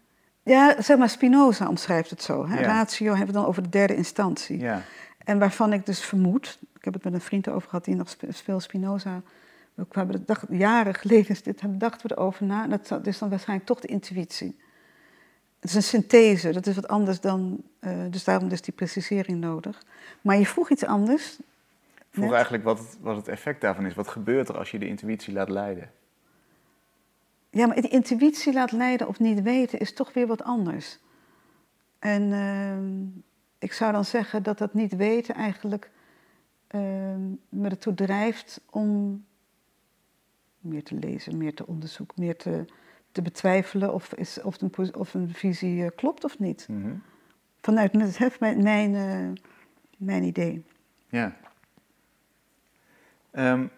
Ja, zeg maar, Spinoza omschrijft het zo. Hè? Ja. Ratio hebben we dan over de derde instantie. Ja. En waarvan ik dus vermoed, ik heb het met een vriend over gehad die nog veel Spinoza... We hebben het dacht, jaren geleden dit, dachten we erover na. Dat is dan waarschijnlijk toch de intuïtie. Het is een synthese, dat is wat anders dan... Uh, dus daarom is die precisering nodig. Maar je vroeg iets anders. Ik vroeg eigenlijk wat het, wat het effect daarvan is. Wat gebeurt er als je de intuïtie laat leiden? Ja, maar die intuïtie laat leiden of niet weten is toch weer wat anders. En uh, ik zou dan zeggen dat dat niet weten eigenlijk uh, me ertoe drijft om meer te lezen, meer te onderzoeken, meer te, te betwijfelen of, is, of, een, of een visie uh, klopt of niet. Mm -hmm. Vanuit mijn, mijn, eh, mijn idee. Ja. Um,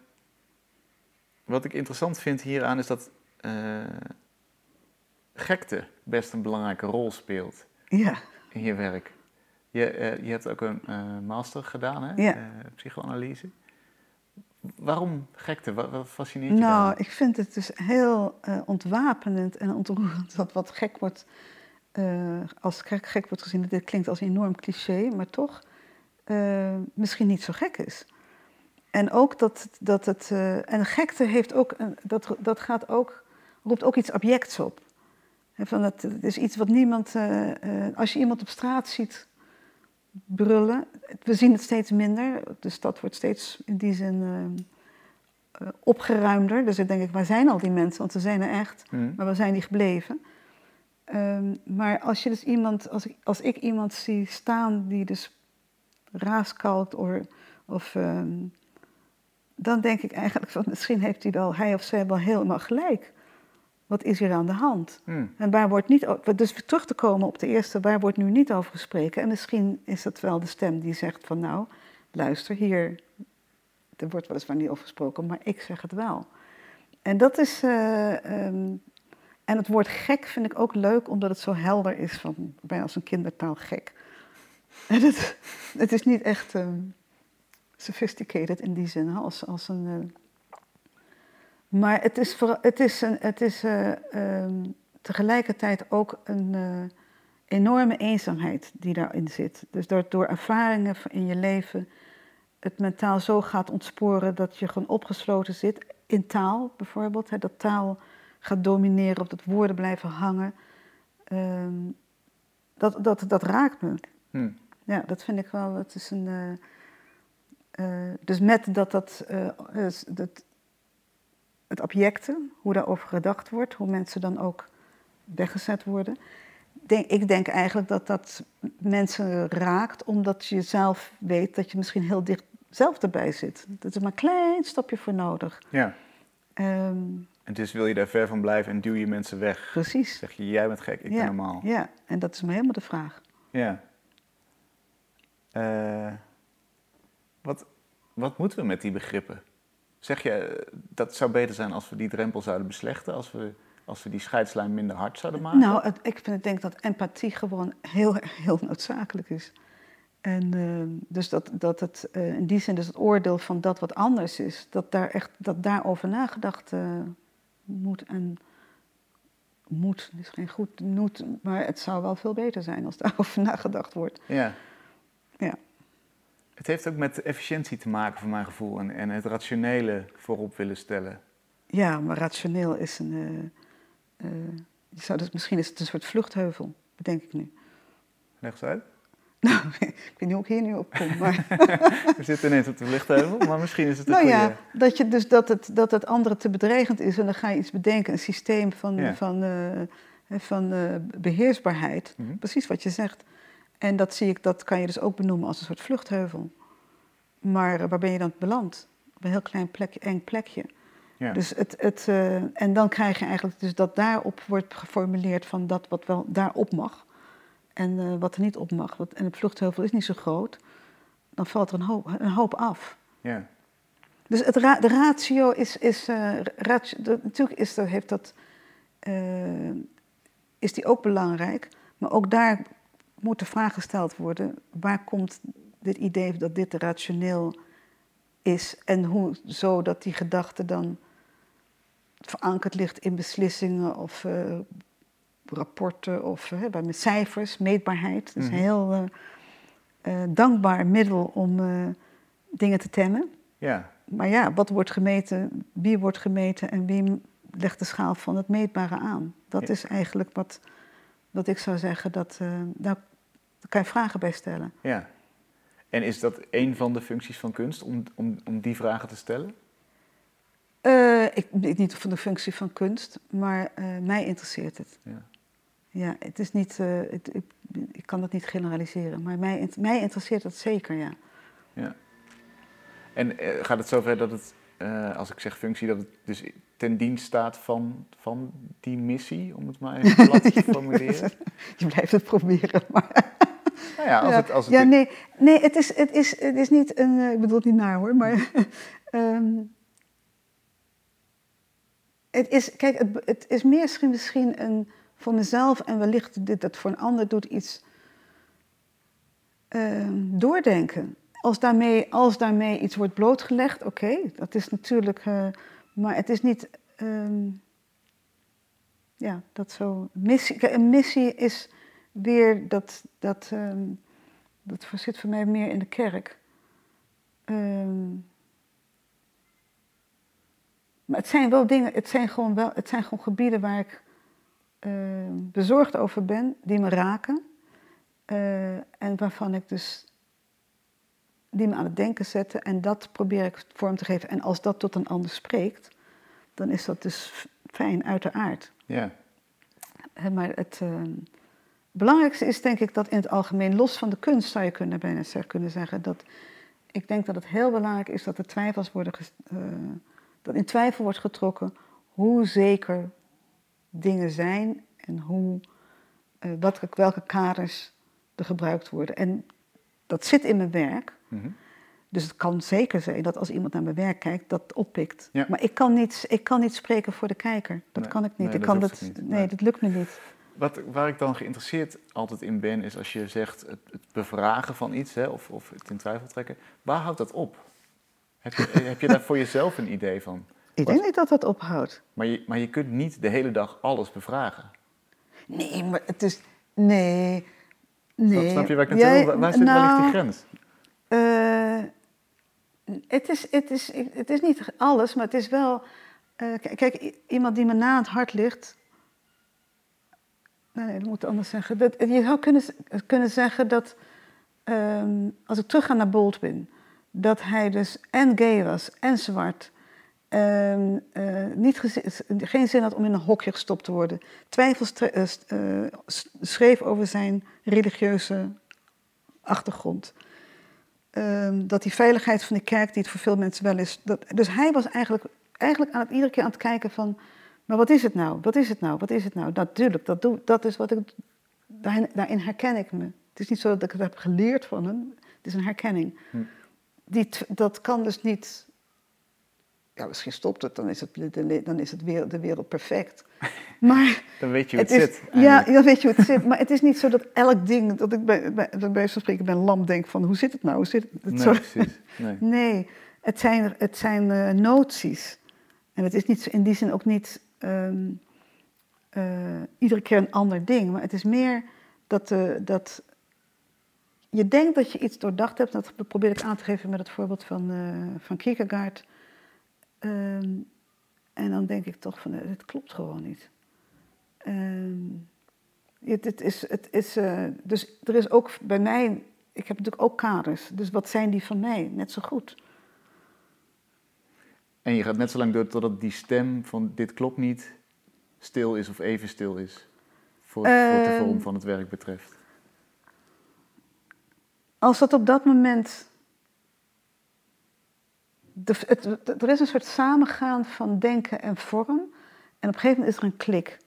wat ik interessant vind hieraan is dat gekte best een belangrijke rol speelt ja. in je werk. Je, uh, je hebt ook een uh, master gedaan, hè? Ja. psychoanalyse. Waarom gekte? Wat, wat fascineert je Nou, ik vind het dus heel ontwapenend en ontroerend dat wat gek wordt, als gek, gek wordt gezien. Dit klinkt als een enorm cliché, maar toch misschien niet zo gek is. En ook dat, dat het. Uh, en gekte heeft ook. Een, dat, dat gaat ook, roept ook iets objects op. He, van het, het, is iets wat niemand. Uh, uh, als je iemand op straat ziet brullen. We zien het steeds minder. De stad wordt steeds in die zin opgeruimder. Dus dan denk ik, waar zijn al die mensen? Want ze zijn er echt. Mm. Maar waar zijn die gebleven? Um, maar als je dus iemand. Als ik, als ik iemand zie staan die dus raaskalkt of. of um, dan denk ik eigenlijk van misschien heeft hij wel, hij of zij wel helemaal gelijk. Wat is hier aan de hand? Hmm. En waar wordt niet, dus terug te komen op de eerste, waar wordt nu niet over gesproken? En misschien is dat wel de stem die zegt van nou, luister hier, er wordt weliswaar niet over gesproken, maar ik zeg het wel. En dat is, eh, ehm, en het woord gek vind ik ook leuk omdat het zo helder is, van, bijna als een kindertaal gek. En het, het is niet echt ehm, sophisticated in die zin, als, als een... eh, maar het is, het is, een, het is eh, ehm, tegelijkertijd ook een eh, enorme eenzaamheid die daarin zit. Dus door, door ervaringen in je leven het mentaal zo gaat ontsporen dat je gewoon opgesloten zit. In taal bijvoorbeeld, hè, dat taal gaat domineren of dat woorden blijven hangen. Ehm, dat, dat, dat raakt me. Hmm. Ja, dat vind ik wel. Het is een. eh, dus met dat dat, dat. Het objecten, hoe daarover gedacht wordt, hoe mensen dan ook weggezet worden. Denk, ik denk eigenlijk dat dat mensen raakt, omdat je zelf weet dat je misschien heel dicht zelf erbij zit. Er is maar een klein stapje voor nodig. Ja. Ehm, En dus wil je daar ver van blijven en duw je mensen weg. precies. Zeg je, jij bent gek, ik ja, ben normaal. Ja, en dat is maar helemaal de vraag. Ja. Eh, wat, wat moeten we met die begrippen? Zeg je, dat zou beter zijn als we die drempel zouden beslechten, als we, als we die scheidslijn minder hard zouden maken? Nou, het- ik denk dat empathie gewoon heel, heel noodzakelijk is. En eh, dus dat, dat het eh, in die zin dus het oordeel van dat wat anders is, dat daar echt dat daarover nagedacht eh, moet en moet is geen goed moet, maar het zou wel veel beter zijn als daarover nagedacht wordt. Ja. Ja. Het heeft ook met efficiëntie te maken, voor mijn gevoel, en, en het rationele voorop willen stellen. Ja, maar rationeel is een. eh, eh, je zou dus, misschien is het een soort vluchtheuvel, bedenk ik nu. Leg eens uit. Nou, ik weet niet hoe ik hier nu op kom, maar. We zitten ineens op de vluchtheuvel, maar misschien is het een Nou ja, dat, je dus dat, het, dat het andere te bedreigend is en dan ga je iets bedenken, een systeem van, Ja. van, eh, van eh, beheersbaarheid. Mhm. Precies wat je zegt. En dat zie ik, dat kan je dus ook benoemen als een soort vluchtheuvel. Maar eh, waar ben je dan beland? Op een heel klein plekje, eng plekje. Ja. Dus het, het, eh, en dan krijg je eigenlijk dus dat daarop wordt geformuleerd van dat wat wel daarop mag. En eh, wat er niet op mag. Want, en het vluchtheuvel is niet zo groot. Dan valt er een hoop, een hoop af. ja. Dus het ra- de ratio is, is ratio, natuurlijk is dat, heeft dat, is die ook belangrijk, maar ook daar moet de vraag gesteld worden: waar komt dit idee dat dit rationeel is en hoe zo dat die gedachte dan verankerd ligt in beslissingen of eh, rapporten of eh, bij met cijfers, meetbaarheid. Dat is een Mhm. heel eh, dankbaar middel om dingen te temmen. ja. Maar ja, wat wordt gemeten, wie wordt gemeten en wie legt de schaal van het meetbare aan? Dat Ja. is eigenlijk wat, wat ik zou zeggen, dat, eh, daar kan je vragen bij stellen. Ja. En is dat een van de functies van kunst, om, om, om die vragen te stellen? Eh, ik weet niet van de functie van kunst, maar eh, mij interesseert het. Ja. Ja, het is niet, eh, het, ik, ik kan dat niet generaliseren, maar mij, mij interesseert dat zeker, ja. ja. En gaat het zover dat het, als ik zeg functie, dat het dus ten dienst staat van, van die missie, om het maar even plat te formuleren? Je blijft het proberen, maar... Nou ja, als ja, het... Als het ja, nee, nee het, is, het, is, het is niet een. eh, Ik bedoel het niet naar hoor, maar. ehm, het is, kijk, het, het is meer misschien, misschien een, voor mezelf en wellicht dit dat voor een ander doet iets ehm, doordenken. Als daarmee, als daarmee iets wordt blootgelegd, oké, dat is natuurlijk. eh, maar het is niet. ehm, ja, dat zo. Missie, een missie is weer dat. dat ehm, dat zit voor mij meer in de kerk. Ehm, maar het zijn wel dingen, het zijn gewoon, wel, het zijn gewoon gebieden waar ik ehm, bezorgd over ben, die me raken. eh, en waarvan ik dus, die me aan het denken zetten. En dat probeer ik vorm te geven. En als dat tot een ander spreekt, dan is dat dus fijn, uiteraard. Ja, Hè, maar het belangrijkste is denk ik dat in het algemeen, los van de kunst zou je kunnen, bijna kunnen zeggen, dat ik denk dat het heel belangrijk is dat er twijfels worden, eh, dat in twijfel wordt getrokken hoe zeker dingen zijn en hoe, eh, wat, welke kaders er gebruikt worden. En dat zit in mijn werk. Mhm. Dus het kan zeker zijn dat als iemand naar mijn werk kijkt, dat oppikt. Ja. Maar ik kan, niet, ik kan niet spreken voor de kijker. Dat Nee, kan ik niet. nee, ik dat kan dat, ook niet. Nee, Nee. dat lukt me niet. Wat, waar ik dan geïnteresseerd altijd in ben, is als je zegt het, het bevragen van iets hè, of, of het in twijfel trekken. Waar houdt dat op? Heb je, heb je daar voor jezelf een idee van? Ik denk niet dat dat ophoudt. Maar je, maar je kunt niet de hele dag alles bevragen. Nee, maar het is. Nee. Nee. Snap, snap je waar ik naartoe Jij- wil? Waar, waar zit, ligt die nou, grens? eh, het, is, het, is, het is niet alles, maar het is wel. eh, kijk, iemand die me na het hart ligt. Nee, dat moet anders zeggen. Dat, je zou kunnen, kunnen zeggen dat. ehm, als ik terugga naar Baldwin. Dat hij dus en gay was en zwart. ehm, eh, niet geen zin had om in een hokje gestopt te worden. Twijfels eh, eh, schreef over zijn religieuze achtergrond. Ehm, dat die veiligheid van de kerk, die het voor veel mensen wel is. Dat, dus hij was eigenlijk, eigenlijk aan het, iedere keer aan het kijken van... Maar wat is het nou? Wat is het nou? Wat is het nou? Natuurlijk, dat, doe, dat is wat ik... Daarin, daarin herken ik me. Het is niet zo dat ik het heb geleerd van hem. Het is een herkenning. Hm. Die, dat kan dus niet... Ja, misschien stopt het, dan is, het, de- dan is het weer, de wereld perfect. Maar Dan weet je hoe het, zit. ja, dan weet je hoe het zit. Maar het is niet zo dat elk ding, dat ik bij, bij, bij spreken ben lam denk van hoe zit het nou? Hoe zit het? Nee, precies. Nee. Nee, het zijn, het zijn eh, noties. En het is niet, in die zin ook niet ehm, eh, iedere keer een ander ding. Maar het is meer dat, eh, dat je denkt dat je iets doordacht hebt. Dat probeer ik aan te geven met het voorbeeld van, eh van Kierkegaard. Ehm, en dan denk ik toch van, het klopt gewoon niet. Ehm, het, het is, het is, dus er is ook bij mij, ik heb natuurlijk ook kaders. Dus wat zijn die van mij? Net zo goed. En je gaat net zo lang door totdat die stem van dit klopt niet stil is of even stil is. Voor, voor wat de Ehm. vorm van het werk betreft. Als dat op dat moment. De, het, het- er is een soort samengaan van denken en vorm. En op een gegeven moment is er een klik.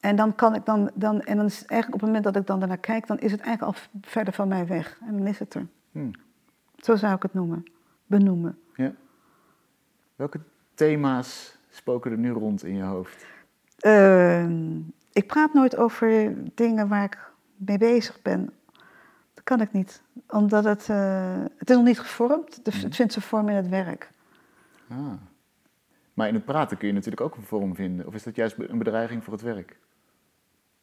En dan kan ik dan, dan, en dan is eigenlijk op het moment dat ik dan daarnaar kijk, dan is het eigenlijk al verder van mij weg. En dan is het er. Hm. Zo zou ik het noemen, benoemen. Ja. Welke thema's spoken er nu rond in je hoofd? Ehm, ik praat nooit over dingen waar ik mee bezig ben. Dat kan ik niet. Omdat het, eh, het is nog niet gevormd. Dus Mhm. het vindt zijn vorm in het werk. Ah. Maar in het praten kun je natuurlijk ook een vorm vinden. Of is dat juist een bedreiging voor het werk?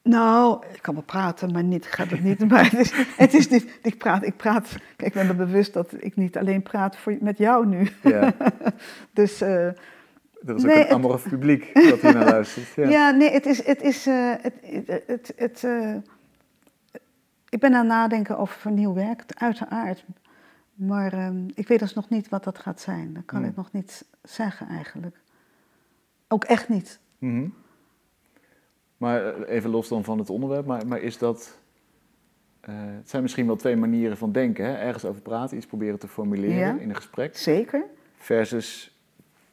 Nou, ik kan wel praten, maar niet, ik ga dat niet. Maar het is, het is niet, ik praat, ik praat. Kijk, ik ben me bewust dat ik niet alleen praat voor, met jou nu. Ja, Dus eh, dat is ook een het- amorf publiek dat hier naar luistert. Ja. ja. nee, het is, het is, eh, het, het, het, het, eh, ik ben aan het nadenken over nieuw werk, uiteraard. Maar ehm, ik weet dus nog niet wat dat gaat zijn. Dat kan Hmm. ik nog niet zeggen eigenlijk. Ook echt niet. Mhm. Maar eh, even los dan van het onderwerp, maar, maar is dat... eh, het zijn misschien wel twee manieren van denken. Hè? Ergens over praten, iets proberen te formuleren Ja. in een gesprek. Zeker. Versus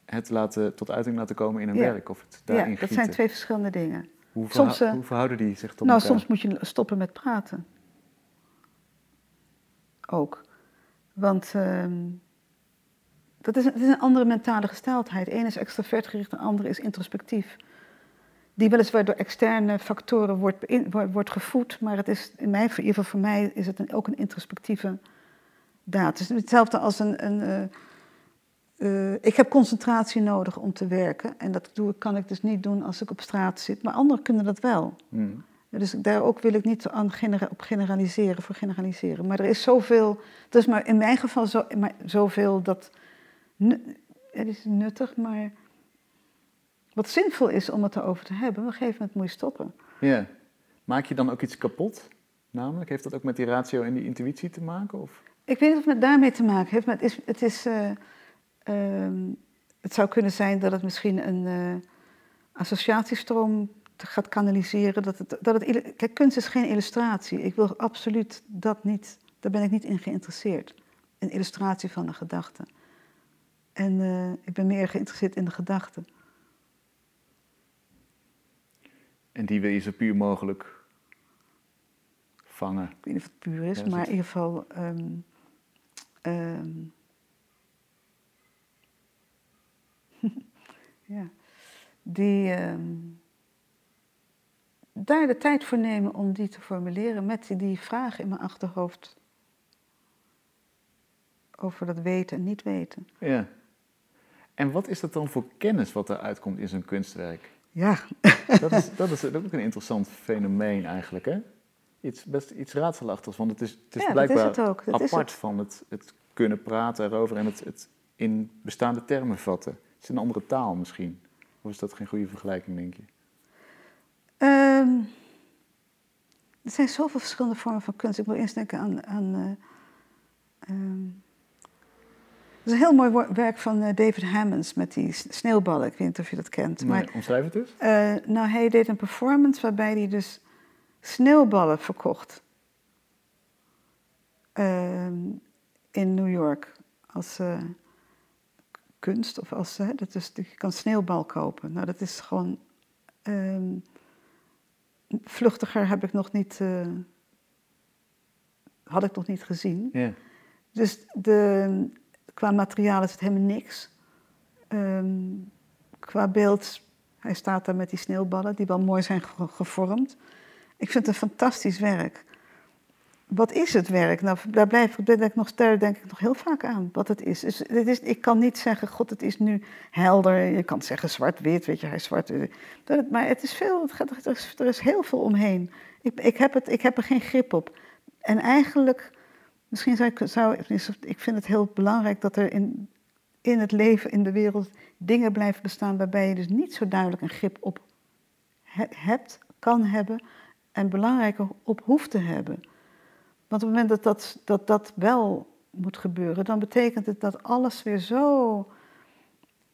het laten, tot uiting laten komen in een Ja. werk of het daarin Ja, dat gieten. zijn twee verschillende dingen. Hoe, soms, eh, hoe verhouden die zich tot nou, elkaar? soms moet je stoppen met praten. Ook. Want ehm, dat is, het is een andere mentale gesteldheid. Ene is extravert gericht, de andere is introspectief. Die weliswaar door externe factoren wordt, wordt, wordt gevoed, maar het is in, mij, in ieder geval voor mij is het een, ook een introspectieve daad. Het is hetzelfde als een. een eh, eh, ik heb concentratie nodig om te werken. En dat doe, ik- kan ik dus niet doen als ik op straat zit. Maar anderen kunnen dat wel. Mhm. Dus daar ook wil ik niet aan genera- op generaliseren voor generaliseren. Maar er is zoveel, het is maar in mijn geval zo, maar zoveel dat, het is nuttig, maar wat zinvol is om het erover te hebben. Op een gegeven moment moet je stoppen. Ja. Maak je dan ook iets kapot? Namelijk, heeft dat ook met die ratio en die intuïtie te maken? Of? Ik weet niet of het daarmee te maken heeft, maar het, is, het, is, eh, ehm, het zou kunnen zijn dat het misschien een eh, associatiestroom gaat kanaliseren. Dat het, dat het, kijk, kunst is geen illustratie. Ik wil absoluut dat niet, daar ben ik niet in geïnteresseerd. Een illustratie van de gedachte. En eh, ik ben meer geïnteresseerd in de gedachte. En die wil je zo puur mogelijk vangen. Ik weet niet of het puur is, Ja, maar in ieder geval. ehm, ehm, ja, die. ehm, daar de tijd voor nemen om die te formuleren met die, die vraag in mijn achterhoofd. Over dat weten en niet weten. Ja. En wat is dat dan voor kennis wat eruit komt in zo'n kunstwerk? Ja, Dat is, dat is ook een interessant fenomeen eigenlijk, hè? Iets, best iets raadselachtigs, want het is, het is Ja, dat is blijkbaar het is apart het. van het, het kunnen praten erover en het, het in bestaande termen vatten. Het is een andere taal misschien. Of is dat geen goede vergelijking, denk je? Ehm, er zijn zoveel verschillende vormen van kunst. Ik moet eerst denken aan. aan eh, ehm, is een heel mooi werk van eh, David Hammonds met die sneeuwballen. Ik weet niet of je dat kent. Maar, Maar, omschrijf het dus. nou, hij deed een performance waarbij hij dus sneeuwballen verkocht. Ehm, in New York. Als eh, kunst of als. dat is, je kan sneeuwbal kopen. Nou, dat is gewoon. ehm, vluchtiger heb ik nog niet. had ik nog niet gezien. Ja. Dus de, qua materiaal is het helemaal niks. Ehm, qua beeld, hij staat daar met die sneeuwballen die wel mooi zijn ge- gevormd. Ik vind het een fantastisch werk. Wat is het werk? Nou, daar, blijf, ik- denk ik nog, daar denk ik nog heel vaak aan, wat het is. Dus het is. Ik kan niet zeggen, god, het is nu helder. Je kan zeggen zwart-wit, weet je, hij zwart. Maar het is veel, er, is, er is heel veel omheen. Ik, ik, heb het, ik heb er geen grip op. En eigenlijk Misschien zou ik, zou, ik vind het heel belangrijk dat er in, in het leven, in de wereld, dingen blijven bestaan waarbij je dus niet zo duidelijk een grip op he- hebt, kan hebben en belangrijker op hoeft te hebben. Want op het moment dat dat, dat dat wel moet gebeuren, dan betekent het dat alles weer zo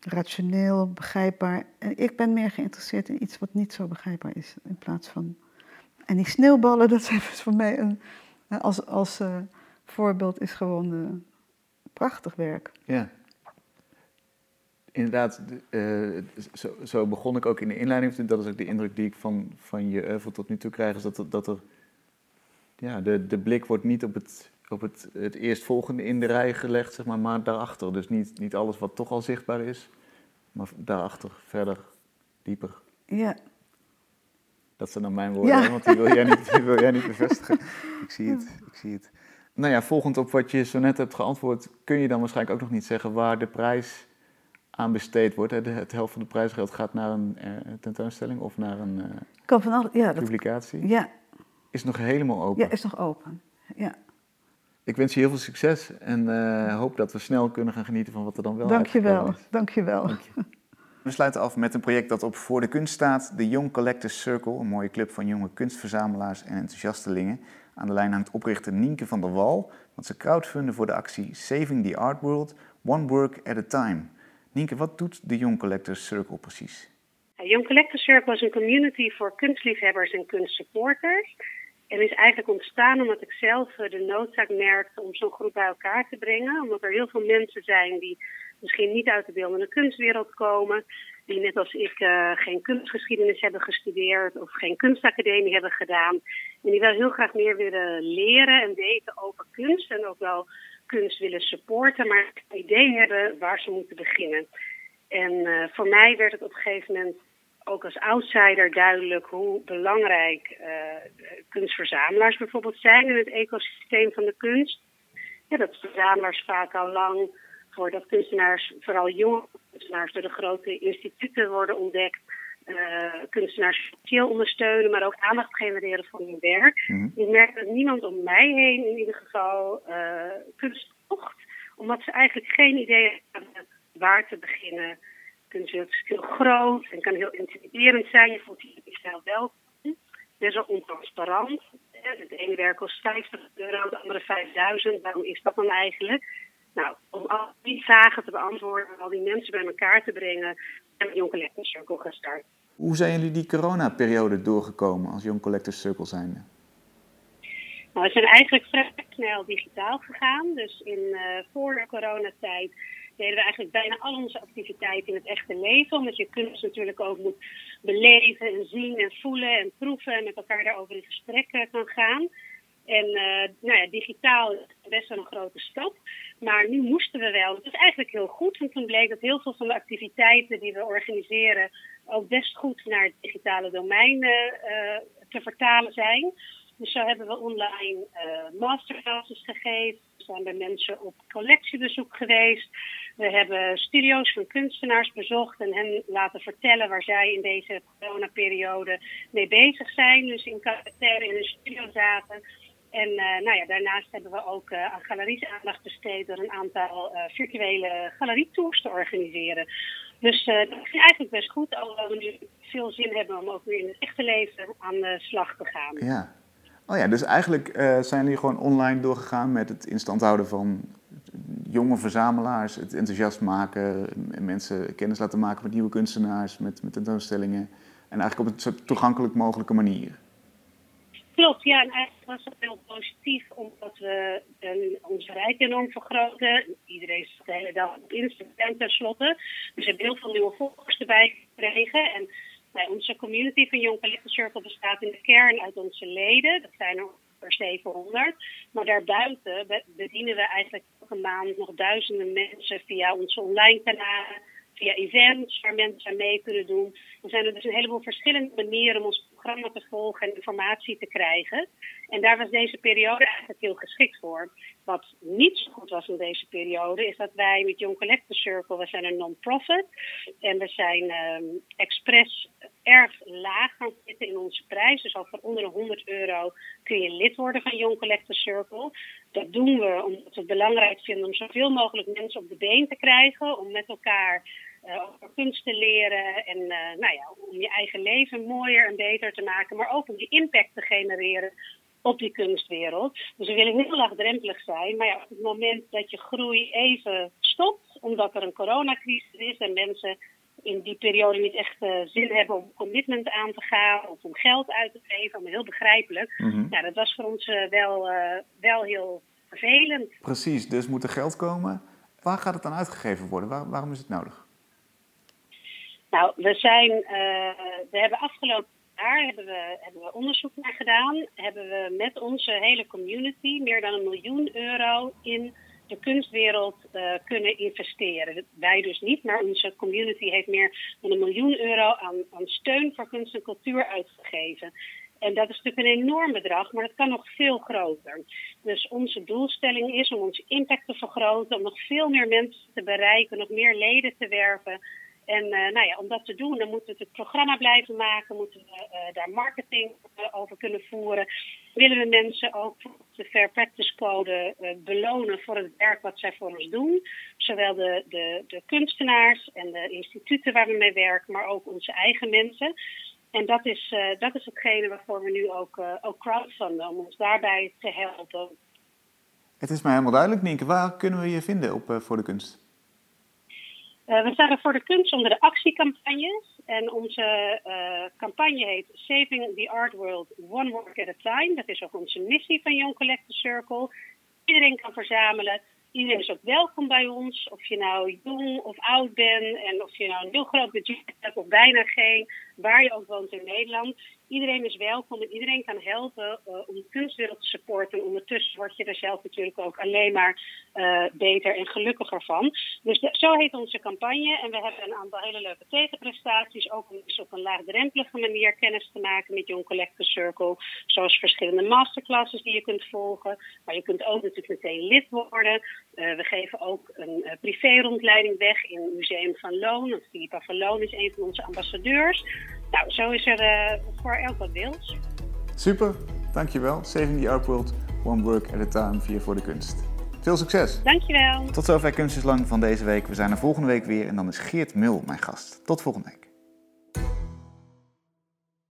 rationeel, begrijpbaar. En ik ben meer geïnteresseerd in iets wat niet zo begrijpbaar is, in plaats van. En die sneeuwballen, dat zijn dus voor mij een, als, als eh, voorbeeld, is gewoon eh, prachtig werk. Ja. Inderdaad, de- eh, zo, zo begon ik ook in de inleiding. Dat is ook de indruk die ik van, van je oeuvre tot nu toe krijg. Is dat, er- dat er, ja, de, de blik wordt niet op het, op het, het eerstvolgende in de rij gelegd, zeg maar, maar daarachter. Dus niet, niet alles wat toch al zichtbaar is, maar daarachter, verder, dieper. Ja, Dat zijn dan mijn woorden, Ja. want die wil, jij niet, die wil jij niet bevestigen. Ik zie het, ik zie het. Nou ja, volgend op wat je zo net hebt geantwoord, kun je dan waarschijnlijk ook nog niet zeggen waar de prijs aan besteed wordt. hè? De, het helft van de prijsgeld gaat naar een eh, tentoonstelling of naar een eh, kan van alles. Ja, dat, publicatie. ja, Is nog helemaal open. ja, is nog open. Ja. Ik wens je heel veel succes en eh, hoop dat we snel kunnen gaan genieten van wat er dan wel Dank je wel. uitgekomen is. Dank je wel. Dank je. We sluiten af met een project dat op Voor de Kunst staat. De Young Collectors Circle, een mooie club van jonge kunstverzamelaars en enthousiastelingen. Aan de lijn hangt oprichter Nienke van der Wal, want ze crowdfunden voor de actie Saving the Art World, One Work at a Time. Nienke, wat doet de Young Collectors Circle precies? Young Collector Circle is een community voor kunstliefhebbers en kunstsupporters. En is eigenlijk ontstaan omdat ik zelf eh, de noodzaak merkte om zo'n groep bij elkaar te brengen. Omdat er heel veel mensen zijn die misschien niet uit de beeldende kunstwereld komen. Die net als ik eh, geen kunstgeschiedenis hebben gestudeerd of geen kunstacademie hebben gedaan. En die wel heel graag meer willen leren en weten over kunst. En ook wel kunst willen supporten, maar een idee hebben waar ze moeten beginnen. En eh, voor mij werd het op een gegeven moment ook als outsider duidelijk hoe belangrijk eh, kunstverzamelaars bijvoorbeeld zijn in het ecosysteem van de kunst. Dat verzamelaars vaak al lang voordat kunstenaars, vooral jonge kunstenaars, door de grote instituten worden ontdekt. Eh, kunstenaars financieel ondersteunen, maar ook aandacht genereren voor hun werk. Mhm. Ik merk dat niemand om mij heen in ieder geval eh, kunst kocht, omdat ze eigenlijk geen idee hebben waar te beginnen. Kunst is heel groot en kan heel intimiderend zijn. Je voelt je snel welkom. Best wel ontransparant. Het ene werk kost 50 euro, het andere 5000. Waarom is dat dan eigenlijk? Nou, om al die vragen te beantwoorden, al die mensen bij elkaar te brengen, en we Young Collectors Circle gestart. Hoe zijn jullie die coronaperiode doorgekomen als Young Collectors Circle zijnde? Nou, we zijn eigenlijk vrij snel digitaal gegaan. Dus in, eh, voor de coronatijd deden we eigenlijk bijna al onze activiteiten in het echte leven. Omdat je kunst natuurlijk ook moet beleven en zien en voelen en proeven en met elkaar daarover in gesprek kan gaan. En uh, nou ja, digitaal is best wel een grote stap. Maar nu moesten we wel. Het is eigenlijk heel goed. En toen bleek dat heel veel van de activiteiten die we organiseren ook best goed naar het digitale domein uh, te vertalen zijn. Dus zo hebben we online masterclasses gegeven. We zijn bij mensen op collectiebezoek geweest. We hebben studio's van kunstenaars bezocht en hen laten vertellen waar zij in deze coronaperiode mee bezig zijn. Dus in cafetaire in een studio zaten. En uh, nou ja, daarnaast hebben we ook uh, aan galeries aandacht besteed door een aantal uh, virtuele galerietours te organiseren. Dus dat ging eigenlijk best goed, alhoewel we nu veel zin hebben om ook weer in het echte leven aan de slag te gaan. Ja. Oh ja, dus eigenlijk zijn jullie gewoon online doorgegaan met het instand houden van jonge verzamelaars, het enthousiast maken, mensen kennis laten maken met nieuwe kunstenaars, met, met tentoonstellingen. En eigenlijk op een zo toegankelijk mogelijke manier. Klopt, ja. En eigenlijk was het heel positief, omdat we um, onze rijk enorm vergroten. Iedereen zit de hele dag op tenslotte. Dus we hebben heel veel nieuwe volgers erbij gekregen. En nou, onze community van Young Collector Circle bestaat in de kern uit onze leden. Dat zijn er per 700. Maar daarbuiten bedienen we eigenlijk elke maand nog duizenden mensen via onze online kanalen via events waar mensen mee kunnen doen. Er zijn er dus een heleboel verschillende manieren om ons programma te volgen en informatie te krijgen. En daar was deze periode eigenlijk heel geschikt voor. Wat niet zo goed was in deze periode, is dat wij met Young Collector Circle, we zijn een non-profit. En we zijn um, expres erg laag gaan zitten in onze prijs. Dus al voor onder de 100 euro kun je lid worden van Young Collector Circle. Dat doen we omdat we het belangrijk vinden om zoveel mogelijk mensen op de been te krijgen. Om met elkaar over kunst te leren en uh, nou ja, om je eigen leven mooier en beter te maken, maar ook om die impact te genereren op die kunstwereld. Dus we willen heel laagdrempelig zijn, maar ja, op het moment dat je groei even stopt, omdat er een coronacrisis is en mensen in die periode niet echt uh, zin hebben om commitment aan te gaan of om geld uit te geven, heel begrijpelijk. Mm -hmm. Ja, dat was voor ons wel, wel heel vervelend. Precies, dus moet er geld komen. Waar gaat het dan uitgegeven worden? Waar, waarom is het nodig? Nou, we zijn, uh, we hebben afgelopen jaar hebben we, hebben onderzoek naar gedaan. Hebben we met onze hele community meer dan een miljoen euro in de kunstwereld uh, kunnen investeren. Wij dus niet, maar onze community heeft meer dan een miljoen euro aan, aan steun voor kunst en cultuur uitgegeven. En dat is natuurlijk een enorm bedrag, maar dat kan nog veel groter. Dus onze doelstelling is om onze impact te vergroten, om nog veel meer mensen te bereiken, nog meer leden te werven. En uh, nou ja, om dat te doen, dan moeten we het programma blijven maken, moeten we uh, daar marketing uh, over kunnen voeren. Willen we mensen ook de Fair Practice Code belonen voor het werk wat zij voor ons doen. Zowel de, de, de kunstenaars en de instituten waar we mee werken, maar ook onze eigen mensen. En dat is, dat is hetgene waarvoor we nu ook, ook crowdfunden, om ons daarbij te helpen. Het is mij helemaal duidelijk, Nienke. Waar kunnen we je vinden op Voor de Kunst? Uh, we staan er voor de kunst onder de actiecampagnes. En onze uh, campagne heet Saving the Art World One Work at a Time. Dat is ook onze missie van Young Collector Circle. Iedereen kan verzamelen. Iedereen is ook welkom bij ons. Of je nou jong of oud bent. En of je nou een heel groot budget hebt of bijna geen. Waar je ook woont in Nederland. Iedereen is welkom en iedereen kan helpen uh, om de kunstwereld te supporten. En ondertussen word je er zelf natuurlijk ook alleen maar uh, beter en gelukkiger van. Dus zo heet onze campagne. En we hebben een aantal hele leuke tegenprestaties. Ook om dus op een laagdrempelige manier kennis te maken met Young Collector Circle. Zoals verschillende masterclasses die je kunt volgen. Maar je kunt ook natuurlijk meteen lid worden. Uh, we geven ook een privé-rondleiding weg in het Museum van Loon. Philippa van Loon is een van onze ambassadeurs. Nou, zo is er uh, voor elk wat wils. Super, dankjewel. Saving the Art World, one work at a time via Voor de Kunst. Veel succes. Dankjewel. Tot zover Kunst is Lang van deze week. We zijn er volgende week weer en dan is Geert Mul mijn gast. Tot volgende week.